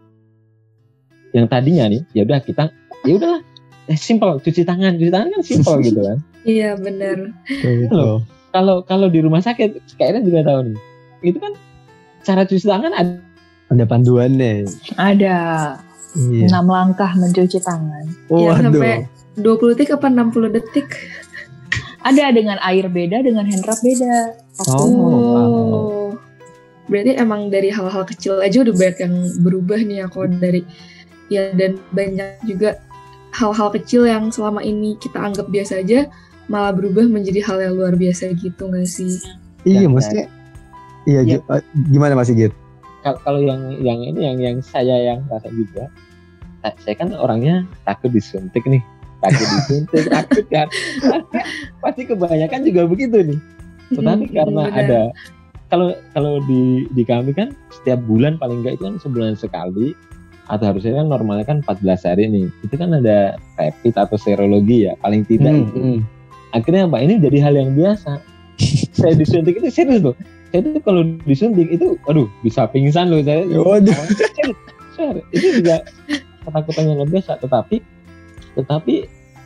Yang tadinya nih ya udah kita ya udahlah. Eh, simple cuci tangan. Cuci tangan kan simple gitu kan? [laughs] Iya benar. Betul. kalau kalau di rumah sakit kayaknya juga tahu nih. Itu kan cara cuci tangan ada Ada panduannya. Ada Iya. enam langkah mencuci tangan. Iya, Waduh. sampai 20 detik apa 60 detik? Ada dengan air beda, dengan hand rub beda. Oh. Oh. Berarti emang dari hal-hal kecil aja udah banyak yang berubah nih aku dari ya dan banyak juga hal-hal kecil yang selama ini kita anggap biasa aja malah berubah menjadi hal yang luar biasa gitu nggak sih? Iya, Ya, maksudnya. Iya, Ya. Gi- eh, gimana Mas Sigit? Kal- kalau yang yang ini yang yang saya yang rasa juga sa- saya kan orangnya takut disuntik nih takut disuntik [laughs] takut kan [laughs] pasti kebanyakan juga begitu nih tetapi [laughs] karena benar. ada kalau kalau di di kami kan setiap bulan paling enggak itu kan sebulan sekali atau harusnya kan normalnya kan 14 hari nih itu kan ada rapid atau serologi ya paling tidak Hmm, itu hmm. akhirnya apa ini jadi hal yang biasa saya disuntik itu serius loh saya itu kalau disuntik itu aduh bisa pingsan loh saya Waduh. Itu juga ketakutan yang luar biasa tetapi tetapi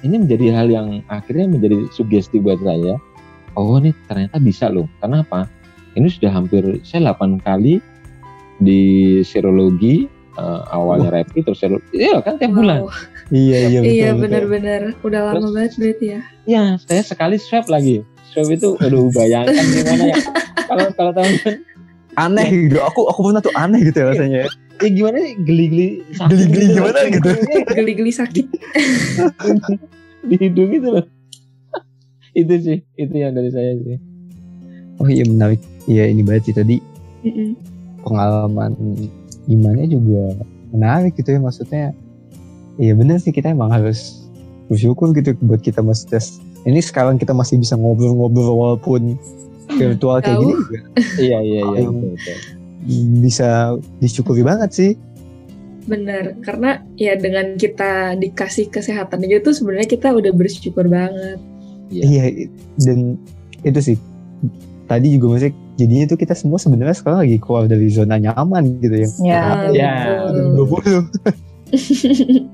ini menjadi hal yang akhirnya menjadi sugesti buat saya oh ini ternyata bisa loh kenapa ini sudah hampir saya 8 kali di serologi eh, awalnya rapid terus serologi iya kan tiap bulan Wow. Iya, iya, betul. Iya benar-benar udah lama Terus- banget berarti ya. Ya, saya sekali swab lagi. Swab itu, aduh bayangkan gimana ya. Kalau kalau teman-teman, Aneh gitu. Aku aku pernah tuh aneh gitu ya rasanya. ya gimana sih geli-geli. sakit Geli-geli gitu. gimana gitu. Geli-geli sakit. Di hidung itu loh. itu sih, itu yang dari saya sih. Oh iya menarik. Iya ini banget sih tadi Mm-mm. pengalaman imannya juga menarik gitu ya maksudnya. Iya bener sih kita emang harus bersyukur gitu buat kita masih tes. Ini sekarang kita masih bisa ngobrol-ngobrol walaupun virtual kayak gini juga [laughs] Iya, iya, iya. Bisa disyukuri banget sih. Benar, karena ya dengan kita dikasih kesehatan aja tuh sebenarnya kita udah bersyukur banget. Iya. Iya dan itu sih tadi juga maksudnya jadinya tuh kita semua sebenarnya sekarang lagi keluar dari zona nyaman gitu ya. Ya, Ah, Ya, betul. [laughs] 20.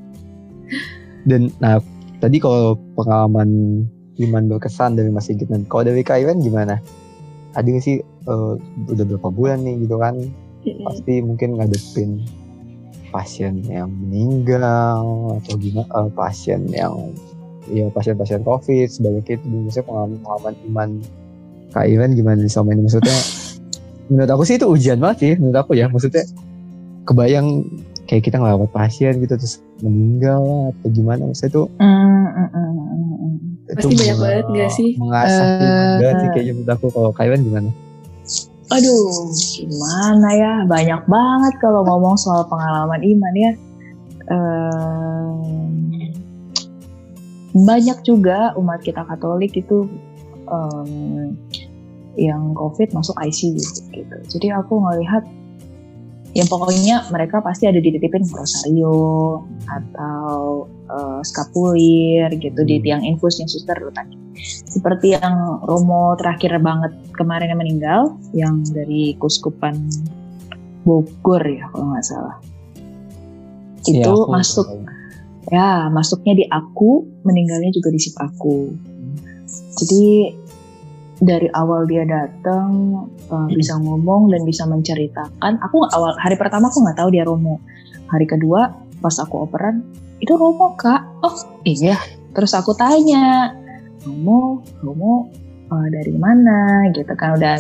dan nah tadi kalau pengalaman iman berkesan dari Mas Sigit dan kalau dari Kak Iwan gimana? Ada nggak sih eh, udah berapa bulan nih gitu kan Mm-mm. pasti mungkin ngadepin pasien yang meninggal atau gimana eh, pasien yang ya pasien-pasien covid sebanyak itu maksudnya pengalaman-pengalaman iman Kak Iwan gimana nih selama ini maksudnya [laughs] menurut aku sih itu ujian banget sih menurut aku ya maksudnya kebayang kayak kita ngelawat pasien gitu terus meninggal atau gimana maksudnya itu Mm, mm, mm, mm, mm. Pasti itu banyak banget nggak sih? mengasah Eh, banget sih kayaknya menurut aku kalau Kak Iwan gimana Aduh, gimana ya? Banyak banget kalau ngomong soal pengalaman iman ya. Ehm, banyak juga umat kita Katolik itu em, yang COVID masuk ICU gitu. Jadi aku ngelihat yang pokoknya mereka pasti ada dititipin rosario atau eh, skapulir gitu di tiang infusnya suster lu tadi. Seperti yang Romo terakhir banget kemarin yang meninggal, yang dari Kuskupan Bogor ya kalau nggak salah. Itu Iya, aku- masuk ya masuknya di aku, meninggalnya juga di sip aku. Jadi dari awal dia datang uh, bisa ngomong dan bisa menceritakan. Aku awal hari pertama aku nggak tahu dia Romo. Hari kedua pas aku operan itu Romo kak. Oh iya. Terus aku tanya Romo, Romo uh, dari mana gitu kan udah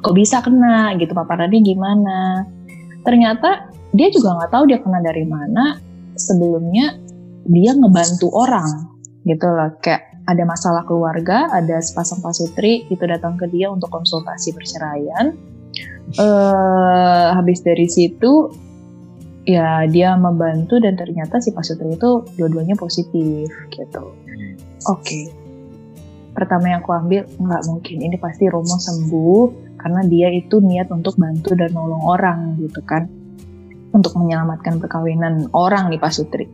kok bisa kena gitu paparannya gimana. Ternyata dia juga nggak tahu dia kena dari mana. Sebelumnya dia ngebantu orang gitu loh kayak ada masalah keluarga, ada sepasang pasutri itu datang ke dia untuk konsultasi perceraian. Uh, habis dari situ ya dia membantu dan ternyata si pasutri itu dua-duanya positif gitu. Oke. Okay. Pertama yang aku ambil nggak mungkin ini pasti Romo sembuh karena dia itu niat untuk bantu dan nolong orang gitu kan untuk menyelamatkan perkawinan orang nih pasutri.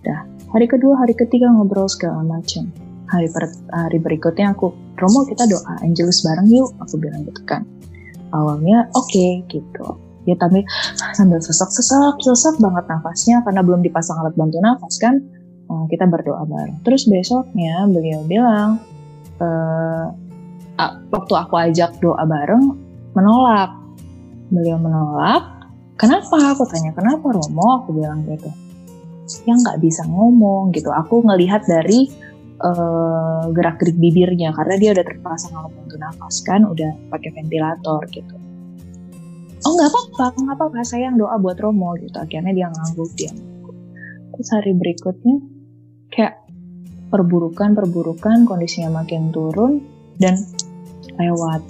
Dah hari kedua hari ketiga ngobrol segala macam hari per, hari berikutnya aku Romo kita doa Angelus bareng yuk aku bilang gitu kan. Awalnya oke okay, gitu. Ya tapi sambil sesak sesak sesak banget nafasnya karena belum dipasang alat bantu nafas kan eh, kita berdoa bareng. Terus besoknya beliau bilang e, waktu aku ajak doa bareng menolak. Beliau menolak kenapa? Aku tanya kenapa Romo? Aku bilang gitu. Yang nggak bisa ngomong gitu. Aku ngelihat dari uh, gerak-gerik bibirnya karena dia udah terpasang alat bantu nafas kan, udah pakai ventilator gitu. Oh nggak apa-apa, nggak apa-apa sayang doa buat Romo gitu. Akhirnya dia ngangguk dia. Terus hari berikutnya kayak perburukan-perburukan kondisinya makin turun dan lewat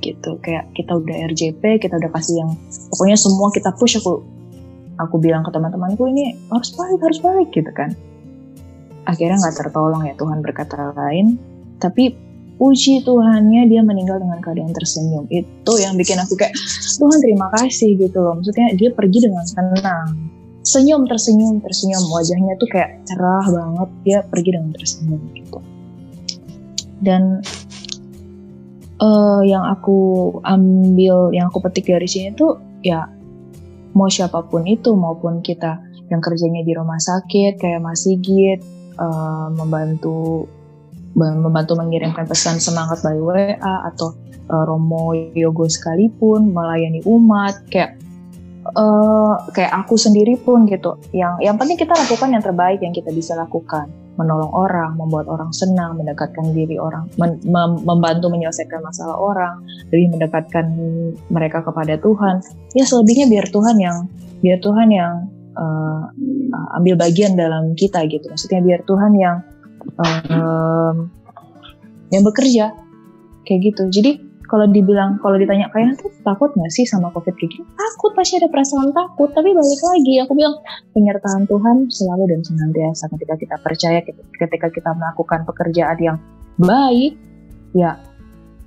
gitu kayak kita udah RJP kita udah kasih yang pokoknya semua kita push aku aku bilang ke teman-temanku ini harus baik harus baik gitu kan akhirnya nggak tertolong ya Tuhan berkata lain. Tapi puji Tuhannya dia meninggal dengan keadaan tersenyum. Itu yang bikin aku kayak Tuhan terima kasih gitu loh. Maksudnya dia pergi dengan tenang. Senyum tersenyum tersenyum. Wajahnya tuh kayak cerah banget. Dia pergi dengan tersenyum gitu. Dan uh, yang aku ambil yang aku petik dari sini tuh ya mau siapa pun itu. Maupun kita yang kerjanya di rumah sakit kayak Mas Sigit uh, membantu membantu mengirimkan pesan semangat by WA atau uh, Romo Yogo sekalipun melayani umat kayak uh, kayak aku sendiri pun gitu. Yang yang penting kita lakukan yang terbaik yang kita bisa lakukan. Menolong orang membuat orang senang mendekatkan diri orang men, mem, membantu menyelesaikan masalah orang lebih mendekatkan mereka kepada Tuhan. Ya selebihnya biar Tuhan yang biar Tuhan yang uh, ambil bagian dalam kita gitu. Maksudnya biar Tuhan yang uh, yang bekerja. Kayak gitu. Jadi kalau dibilang kalau ditanya kalian tuh takut nggak sih sama covid? Kayak gini takut pasti ada perasaan takut. Tapi balik lagi aku bilang penyertaan Tuhan selalu dan senantiasa ketika kita percaya ketika kita melakukan pekerjaan yang baik ya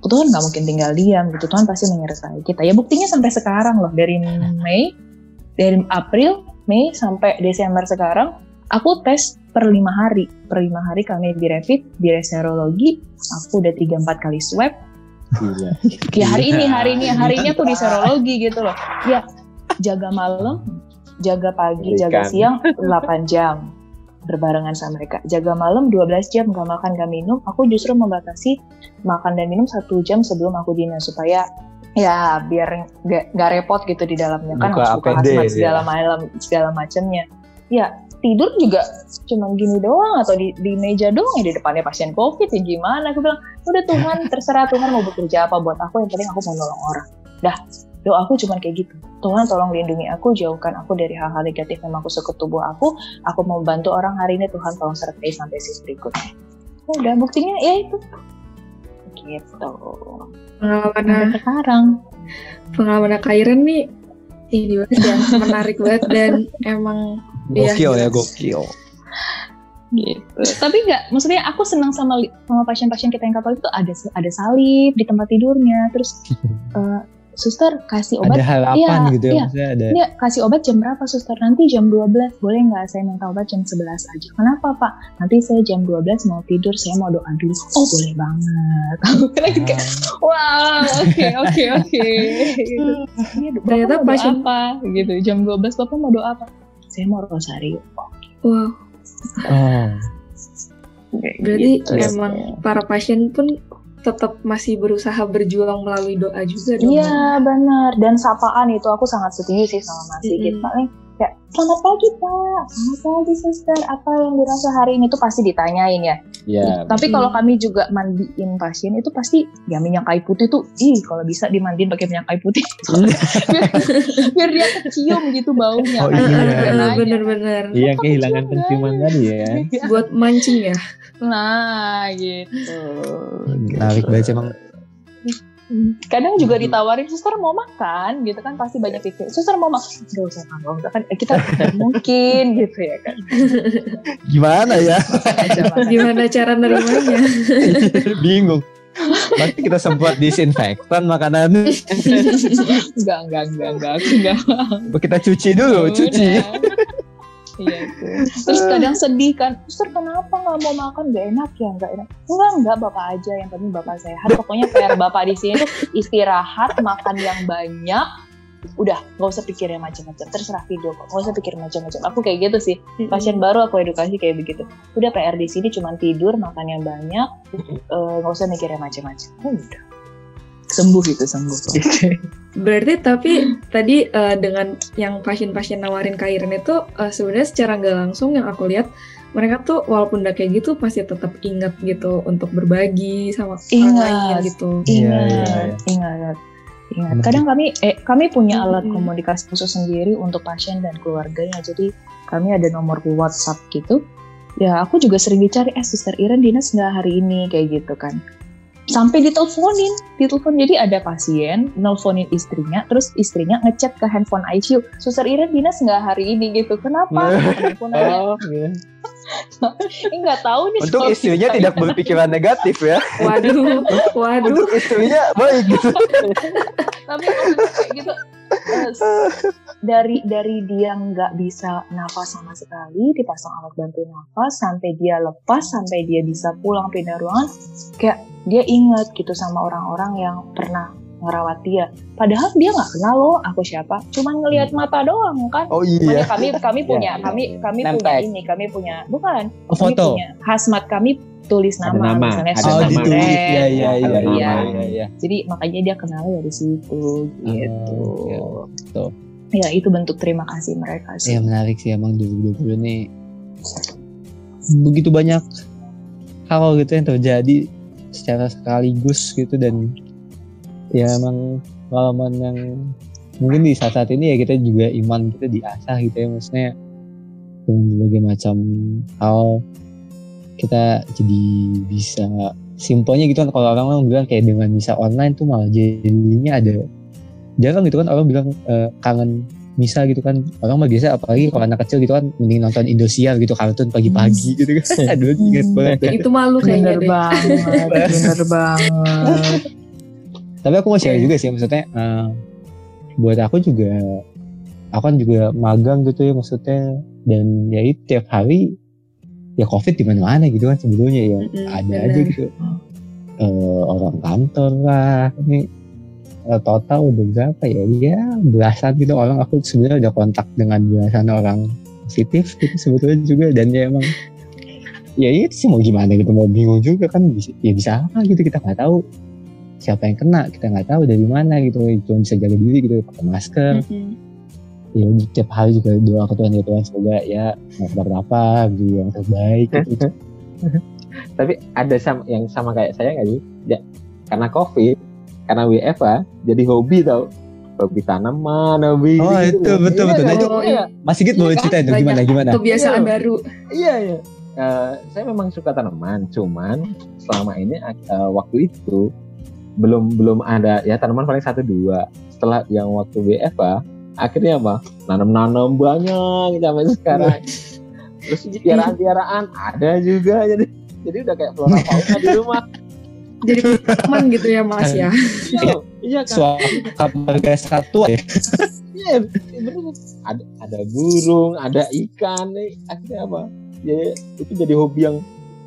Tuhan nggak mungkin tinggal diam gitu. Tuhan pasti menyertai kita. Ya buktinya sampai sekarang loh. Dari Mei dari April Mei sampai Desember sekarang aku tes per lima hari. Per lima hari kami di rapid di serologi aku udah tiga empat kali swab. Gila. [laughs] ya hari ini hari ini hari ini aku di serologi gitu loh. Ya jaga malam jaga pagi Berikan. jaga siang 8 jam. Berbarengan sama mereka. Jaga malam 12 jam. Gak makan gak minum. Aku justru membatasi makan dan minum satu jam sebelum aku dinas supaya ya biar gak, gak repot gitu di dalamnya. Kan harus buka hazmat segala ya. malam segala macamnya ya tidur juga cuma gini doang atau di, di meja doang ya di depannya pasien covid ya gimana? Aku bilang udah Tuhan [laughs] terserah Tuhan mau bekerja apa buat aku yang penting aku mau nolong orang. Dah doa aku cuma kayak gitu. Tuhan tolong lindungi aku jauhkan aku dari hal-hal negatif yang aku ke tubuh aku. Aku mau bantu orang hari ini Tuhan tolong sertai sampai sisi berikutnya. Udah buktinya ya itu gitu. Pengalaman sekarang. Pengalaman Kairen nih ini banget ya [laughs] menarik banget dan emang gokil ya, ya gokil. Gitu. Tapi nggak maksudnya aku senang sama sama pasien-pasien kita yang kapal itu ada ada salib di tempat tidurnya terus uh, [laughs] suster kasih obat. Ada harapan ya, gitu ya, ya ada. Ya, kasih obat jam berapa suster? Nanti jam 12, boleh nggak saya minta obat jam 11 aja? Kenapa pak? Nanti saya jam 12 mau tidur, saya mau doa dulu. Oh boleh banget. [laughs] Wow, oke oke oke. Ternyata pasien apa? Gitu, jam 12 bapak mau doa apa? Saya mau rosario. Wow. Oh. Berarti gitu, emang ya. para pasien pun tetap masih berusaha berjuang melalui doa juga dong. Iya benar dan sapaan itu aku sangat setuju sih sama Mas Sigit. Mm-mm. Paling kayak selamat pagi Pak, selamat pagi Suster, apa yang dirasa hari ini tuh pasti ditanyain ya. Ya, Tapi kalau kami juga mandiin pasien itu pasti ya minyak kayu putih tuh, ih kalau bisa dimandiin pakai minyak kayu putih, biar, [laughs] biar dia kecium gitu baunya. Oh, iya. Bener-bener. iya kehilangan penciuman tadi ya. Buat mancing ya. Nah gitu. Menarik banget emang. Kadang juga ditawarin suster mau makan gitu kan pasti banyak pikir suster mau makan gak usah usah kan kita [laughs] mungkin gitu ya kan Gimana ya? Gimana cara nerimanya? [laughs] Bingung. Nanti kita semprot disinfektan makanan. enggak enggak enggak enggak enggak Kita cuci dulu, cuci. Iya tuh. Terus kadang sedih kan, Suster kenapa nggak mau makan? Gak enak ya, nggak enak. Enggak enggak bapak aja, yang penting bapak sehat. Pokoknya PR bapak di sini tuh istirahat, makan yang banyak. Udah, nggak usah pikir yang macam-macam. Terserah video kok, nggak usah pikir macam-macam. Aku kayak gitu sih. Pasien baru aku edukasi kayak begitu. Udah PR di sini cuma tidur, makan yang banyak, eh, nggak usah mikir yang macam-macam. Udah, sembuh gitu sembuh. [laughs] Berarti tapi tadi eh, dengan yang pasien-pasien nawarin kairan itu eh, sebenarnya secara nggak langsung yang aku lihat mereka tuh walaupun udah kayak gitu pasti tetap ingat gitu untuk berbagi sama orang Ingat. lain gitu. Iya, Ingat, iya, ingat, ingat. Benar. Kadang kami, eh, kami punya alat Mm-mm. komunikasi khusus sendiri untuk pasien dan keluarganya. Jadi kami ada nomor WhatsApp gitu. Ya aku juga sering dicari, eh Suster Iren dinas nggak hari ini kayak gitu kan. Sampai diteleponin, ditelepon. Jadi ada pasien nelfonin istrinya, terus istrinya ngechat ke handphone ICU, Suster Iren dinas nggak hari ini gitu. Kenapa? [laughs] Oh, iya. Eh, nggak tahu nih. Untuk istrinya kita." tidak berpikiran negatif ya. Waduh, waduh. Untuk istrinya baik gitu. tapi kayak gitu dari dari dia nggak bisa nafas sama sekali dipasang alat bantu nafas sampai dia lepas sampai dia bisa pulang pindah ruangan kayak dia inget gitu sama orang-orang yang pernah ngerawat dia padahal dia nggak kenal loh aku siapa cuman ngelihat mata doang kan Oh Makanya iya. [laughs] kami kami punya iya, kami iya. kami punya ini kami punya bukan Oh, kami foto. punya hazmat kami tulis Ada nama, nama, misalnya ada Oh nama. ditulis. Iya iya iya. Ada nama, Iya. iya, iya. Jadi makanya dia kenal dari situ gitu. Oh, betul. Ya itu bentuk terima kasih mereka Iya sih. menarik sih emang 2020 ini begitu banyak hal gitu yang terjadi secara sekaligus gitu dan ya emang pengalaman yang mungkin di saat-saat ini ya kita juga iman kita diasah gitu ya maksudnya dengan berbagai macam hal kita jadi bisa simpelnya gitu kan kalau orang orang bilang kayak dengan misa online tuh malah jadinya ada jarang gitu kan orang bilang eh, kangen misa gitu kan orang mah biasa apalagi kalau anak kecil gitu kan mending nonton Indosiar gitu kartun pagi-pagi gitu kan [laughs] aduh inget banget deh. Itu malu kayaknya deh. banget, bener banget. [laughs] tapi aku mau share juga sih maksudnya eh, buat aku juga aku kan juga magang gitu ya maksudnya. Dan ya itu tiap hari ya covid di mana-mana gitu kan sebetulnya ya. Mm-mm, ada aja gitu. Eh, orang kantor lah ini eh, total udah berapa ya? Ya belasan gitu orang. Aku sebenarnya udah kontak dengan belasan orang positif gitu sebetulnya juga. Dan ya emang ya itu sih mau gimana gitu mau bingung juga kan bisa, ya bisa apa gitu kita nggak tahu siapa yang kena kita nggak tahu dari mana gitu cuma bisa jaga diri gitu pakai masker Mm-mm. ya tiap hari juga doa ke Tuhan ya Tuhan semoga ya nggak apa gitu yang terbaik gitu [laughs] Tapi ada sama yang sama kayak saya nggak sih? Ya, karena covid, karena WFA, jadi hobi tau. Hobi tanaman, hobi Oh, gitu-gitu itu, loh. betul, Iya betul. Nah, itu- Oh, Iya, Mas Sigit boleh Iya ceritain dong gimana gimana Kebiasaan Iya. baru. iya, iya. Eh, saya memang suka tanaman, cuman selama ini eh, waktu itu belum belum ada ya tanaman paling satu dua. Setelah yang waktu WFA, akhirnya apa? Nanam-nanam banyak sampai sekarang. [laughs] Terus piaraan-piaraan ada juga jadi jadi udah kayak flora fauna di [laughs] rumah. Jadi teman gitu ya Mas ya. Iya, iya kan. harga satu ya Iya, bener. Ada ada burung, ada ikan nih. Akhirnya apa? Ya itu jadi hobi yang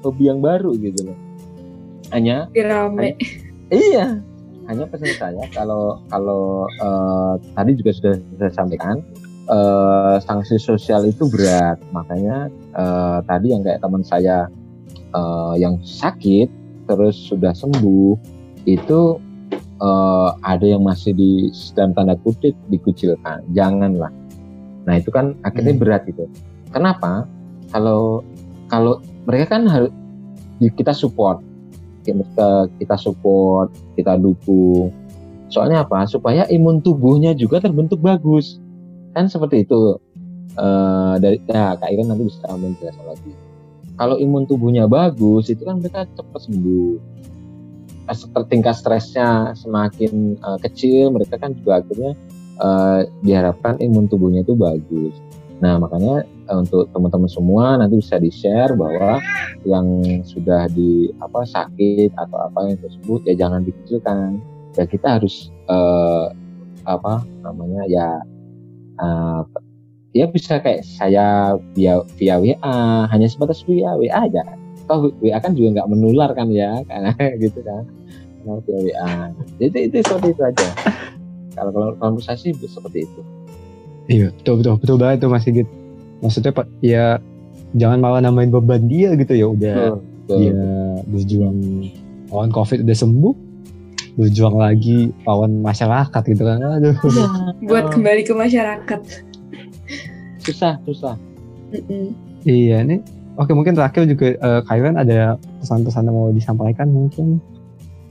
hobi yang baru gitu loh. Hanya Rame. Iya, hanya pesan saya kalau kalau eh, tadi juga sudah saya sampaikan eh, sanksi sosial itu berat. Makanya eh, tadi yang kayak teman saya eh, yang sakit terus sudah sembuh itu eh, ada yang masih di dalam tanda kutip dikucilkan. Janganlah. Nah itu kan akhirnya Hmm. berat itu. Kenapa? Kalau kalau mereka kan harus kita support kita, kita support kita dukung. Soalnya apa? Supaya imun tubuhnya juga terbentuk bagus. Kan seperti itu. Eh dari ya kak Iren nanti bisa menjelaskan lagi. Kalau imun tubuhnya bagus itu kan mereka cepat sembuh. Tingkat stresnya semakin eh, kecil mereka kan juga akhirnya eh, diharapkan imun tubuhnya itu bagus nah makanya eh, untuk teman-teman semua nanti bisa di share bahwa yang sudah di apa sakit atau apa yang tersebut ya jangan dikecilkan. Ya kita harus eh, apa namanya ya eh, ya bisa kayak saya via via WA hanya sebatas via WA aja. Toh WA kan juga nggak menular kan ya [laughs] karena gitu kan. Karena via WA jadi itu seperti itu aja. Kalau kalau sih seperti itu Iya, betul betul betul banget tuh Mas Sigit. Maksudnya Pak, ya jangan malah nambahin beban dia gitu ya udah Betul. dia berjuang lawan covid udah sembuh berjuang lagi lawan masyarakat gitu kan aduh Buat kembali ke masyarakat. susah susah Mm-mm. iya nih oke mungkin terakhir juga eh, Kairan ada pesan-pesan yang mau disampaikan mungkin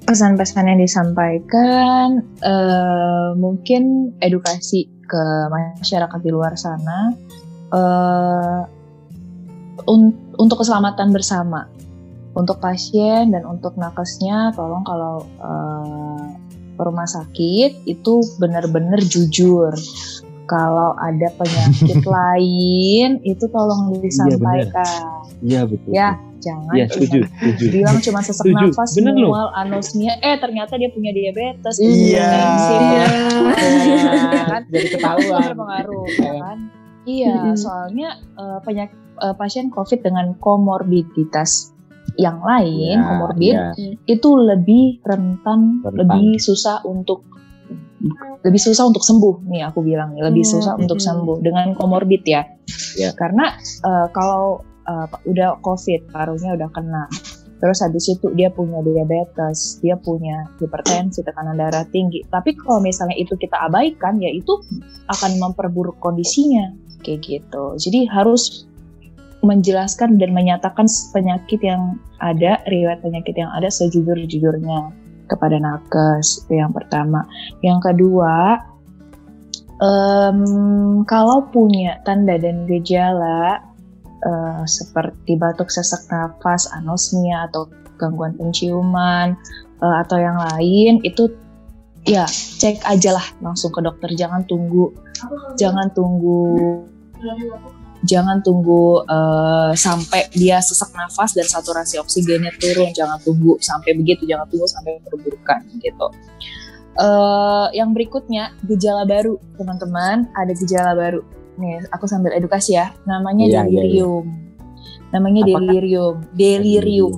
pesan-pesan yang disampaikan eh, mungkin edukasi ke masyarakat di luar sana eh, un- untuk keselamatan bersama. Untuk pasien dan untuk nakesnya tolong kalau ke rumah sakit itu benar-benar jujur. Kalau ada penyakit [laughs] lain itu tolong disampaikan. Iya betul ya jangan iya cuma setuju setuju bilang cuma sesak Setuju. nafas, Bener loh. mual, anosmia, eh ternyata dia punya diabetes, Iya. hipertensi, Iya. ya kan? jadi ketahuan berpengaruh, ya kan? Iya, soalnya eh, penyak- eh, pasien COVID dengan komorbiditas yang lain, Ya, komorbid, ya. itu lebih rentan, Rentan. lebih susah untuk lebih susah untuk sembuh nih aku bilang nih, lebih Hmm, susah untuk sembuh dengan komorbid ya. Ya. Karena eh, kalau eh, udah COVID, parunya udah kena. Terus habis itu dia punya diabetes, dia punya hipertensi, tekanan darah tinggi. Tapi kalau misalnya itu kita abaikan, ya itu akan memperburuk kondisinya kayak gitu. Jadi harus menjelaskan dan menyatakan penyakit yang ada, riwayat penyakit yang ada sejujur-jujurnya kepada nakes yang pertama. Yang kedua, em, kalau punya tanda dan gejala eh, seperti batuk sesak nafas, anosmia atau gangguan penciuman eh, atau yang lain itu ya cek aja lah langsung ke dokter. Jangan tunggu jangan tunggu jangan tunggu eh, sampai dia sesak nafas dan saturasi oksigennya turun. Jangan tunggu sampai begitu jangan tunggu sampai perburukan gitu. Eh, yang berikutnya gejala baru teman-teman. Ada gejala baru nih aku sambil edukasi ya namanya Iya, iya, iya. delirium namanya Apakah- delirium delirium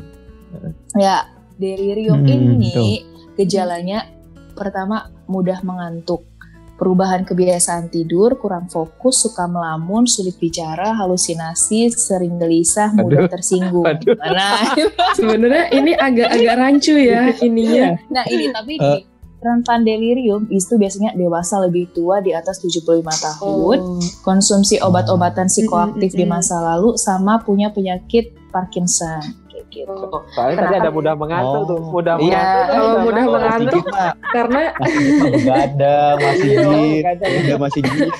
ya delirium Hmm, ini gejalanya pertama mudah mengantuk perubahan kebiasaan tidur, kurang fokus, suka melamun, sulit bicara, halusinasi, sering gelisah, mudah Aduh. tersinggung. Aduh. Nah, Sebenarnya ini agak-agak rancu ya ininya. nah ini tapi gini, rentan delirium itu biasanya dewasa lebih tua di atas 75 tahun, Oh. konsumsi obat-obatan psikoaktif di Mm, mm, mm. masa lalu sama punya penyakit Parkinson. Kayak gitu. soalnya tadi ada mudah mengantuk tuh mudah Iya, mengantuk udah mudah mengantuk karena begadang masih Iya, git begadang. udah masih git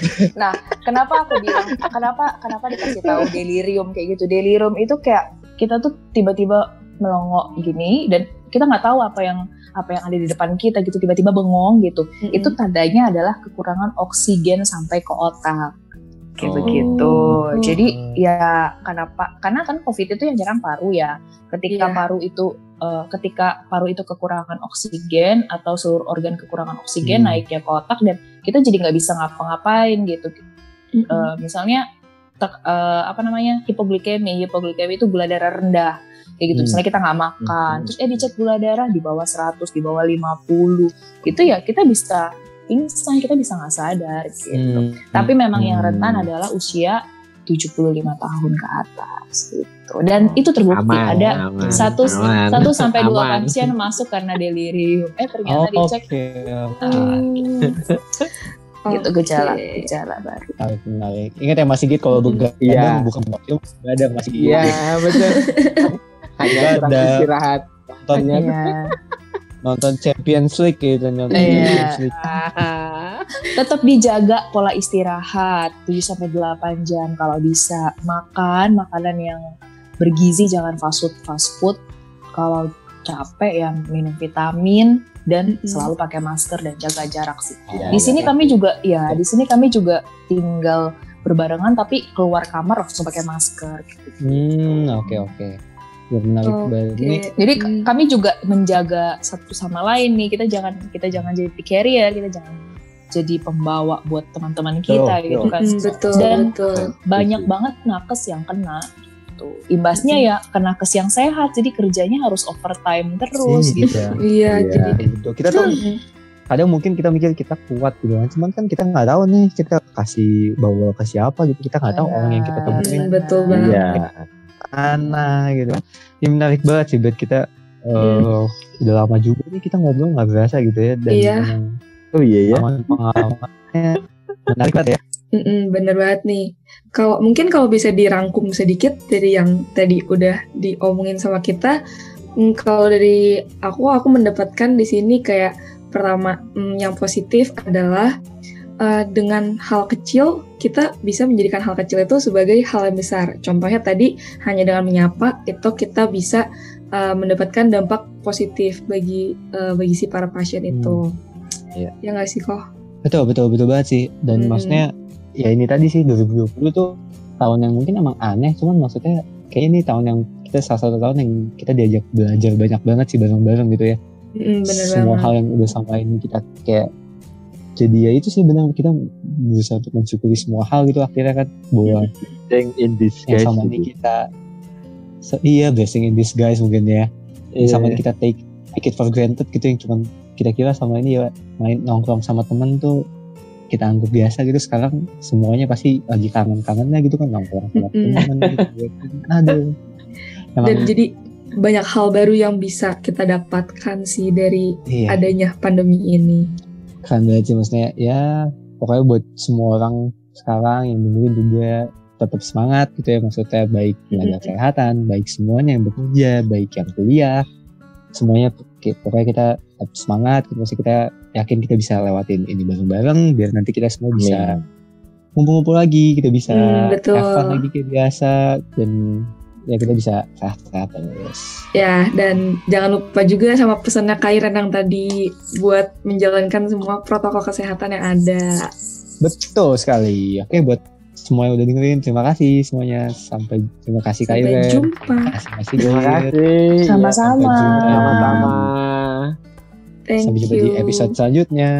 kenapa aku bilang kenapa kenapa dikasih tahu delirium kayak gitu? Delirium itu kayak kita tuh tiba-tiba melongo gini dan kita nggak tahu apa yang apa yang ada di depan kita gitu tiba-tiba bengong gitu itu tandanya adalah kekurangan oksigen sampai ke otak kayak Oh. begitu Hmm. jadi ya kenapa karena kan covid itu yang nyerang paru ya ketika Iya. paru itu eh, ketika paru itu kekurangan oksigen atau seluruh organ kekurangan oksigen Hmm. naiknya ke otak dan kita jadi nggak bisa ngapa-ngapain gitu Mm-mm. Eh, misalnya tek- eh, apa namanya hipoglikemi hipoglikemi itu gula darah rendah kayak gitu Hmm. misalnya kita nggak makan Hmm. terus eh dicek gula darah di bawah 100 di bawah 50 itu ya kita bisa pingsan kita bisa nggak sadar gitu Hmm. tapi memang yang Hmm. rentan adalah usia 75 tahun ke atas gitu. Dan itu terbukti Aman, ada aman, satu aman. satu sampai dua Aman. pasien masuk karena delirium. Eh ternyata Oh, dicek oke. Oh, gitu gejala gejala baru. Menarik, menarik. Ingat ya Mas Sigit kalau begadang Iya. bukan begadang Mas Sigit. Iya betul. [laughs] Hanya ada. istirahat. Nonton, Hanya Iya. [laughs] nonton Champions League gitu, nonton Iya. Champions League. [laughs] Tetap dijaga pola istirahat 7 sampai 8 jam kalau bisa. Makan makanan yang bergizi jangan fast food fast food. Kalau capek yang minum vitamin dan Mm-mm. selalu pakai masker dan jaga jarak sih. Iya, di sini iya. kami juga ya di sini kami juga tinggal berbarengan tapi keluar kamar langsung pakai masker. gitu. Hmm, oke oke. Ya, menarik banget. Ini. Jadi Hmm. kami juga menjaga satu sama lain nih. Kita jangan kita jangan jadi carrier, kita jangan jadi pembawa buat teman-teman kita Betul, gitu kan. Mm, betul, Dan betul. banyak banget nakes yang kena. Gitu. Imbasnya ya ke nakes yang sehat, jadi kerjanya harus overtime terus Sih, gitu. gitu. Iya, Iya. jadi Betul. Kita tuh kadang mungkin kita mikir kita kuat gitu kan, cuman kan kita nggak tahu nih kita kasih bawa ke siapa gitu, kita nggak tahu orang yang kita temuin Hmm, betul banget. Iya. Mana gitu. Ini menarik banget sih buat kita. eh udah lama juga nih kita ngobrol nggak berasa gitu ya dan Iya. Oh iya ya. pengalaman-pengalamannya menarik banget ya. Mm-mm, bener banget nih. Kalau mungkin kalau bisa dirangkum sedikit dari yang tadi udah diomongin sama kita, mm, kalau dari aku aku mendapatkan di sini kayak pertama mm, yang positif adalah eh, dengan hal kecil kita bisa menjadikan hal kecil itu sebagai hal yang besar. Contohnya tadi hanya dengan menyapa itu kita bisa eh, mendapatkan dampak positif bagi eh, bagi si para pasien itu. Iya. Ya nggak sih kok? Betul betul betul banget sih. Dan Hmm. maksudnya ya ini tadi sih 2020 tuh tahun yang mungkin emang aneh, cuman maksudnya kayak ini tahun yang kita salah satu tahun yang kita diajak belajar banyak banget sih bareng-bareng gitu ya. Mm, bener Semua banget. hal yang udah sama ini kita kayak jadi ya itu sih benar kita berusaha untuk mensyukuri semua hal gitu akhirnya kan bahwa Yang in yang disguise sama ini gitu. kita se- iya blessing in disguise mungkin ya yang sama Iya. ini kita take take it for granted gitu yang cuman kita kira sama ini ya main nongkrong sama temen tuh kita anggap biasa gitu sekarang semuanya pasti lagi kangen-kangennya gitu kan nongkrong sama temen gitu [laughs] aduh dan emang jadi banyak hal baru yang bisa kita dapatkan sih dari iya adanya pandemi ini. Keren banget sih maksudnya ya pokoknya buat semua orang sekarang yang dengerin juga tetap semangat gitu ya maksudnya baik tenaga Mhm. kesehatan baik semuanya yang bekerja baik yang kuliah semuanya pokoknya kita tetap semangat gitu Maksudnya kita yakin kita bisa lewatin ini bareng-bareng biar nanti kita semua bisa ngumpul-ngumpul lagi kita bisa Hmm, betul. have fun lagi kayak biasa dan ya kita bisa sehat-sehat terus Ya, dan jangan lupa juga sama pesannya Kairan yang tadi buat menjalankan semua protokol kesehatan yang ada. Betul sekali. Oke buat semua yang udah dengerin terima kasih semuanya. Sampai terima kasih Kak Sampai jumpa. Terima kasih. Sama-sama. Sampai jumpa. Sama-sama. Thank Sampai jumpa you. di episode selanjutnya.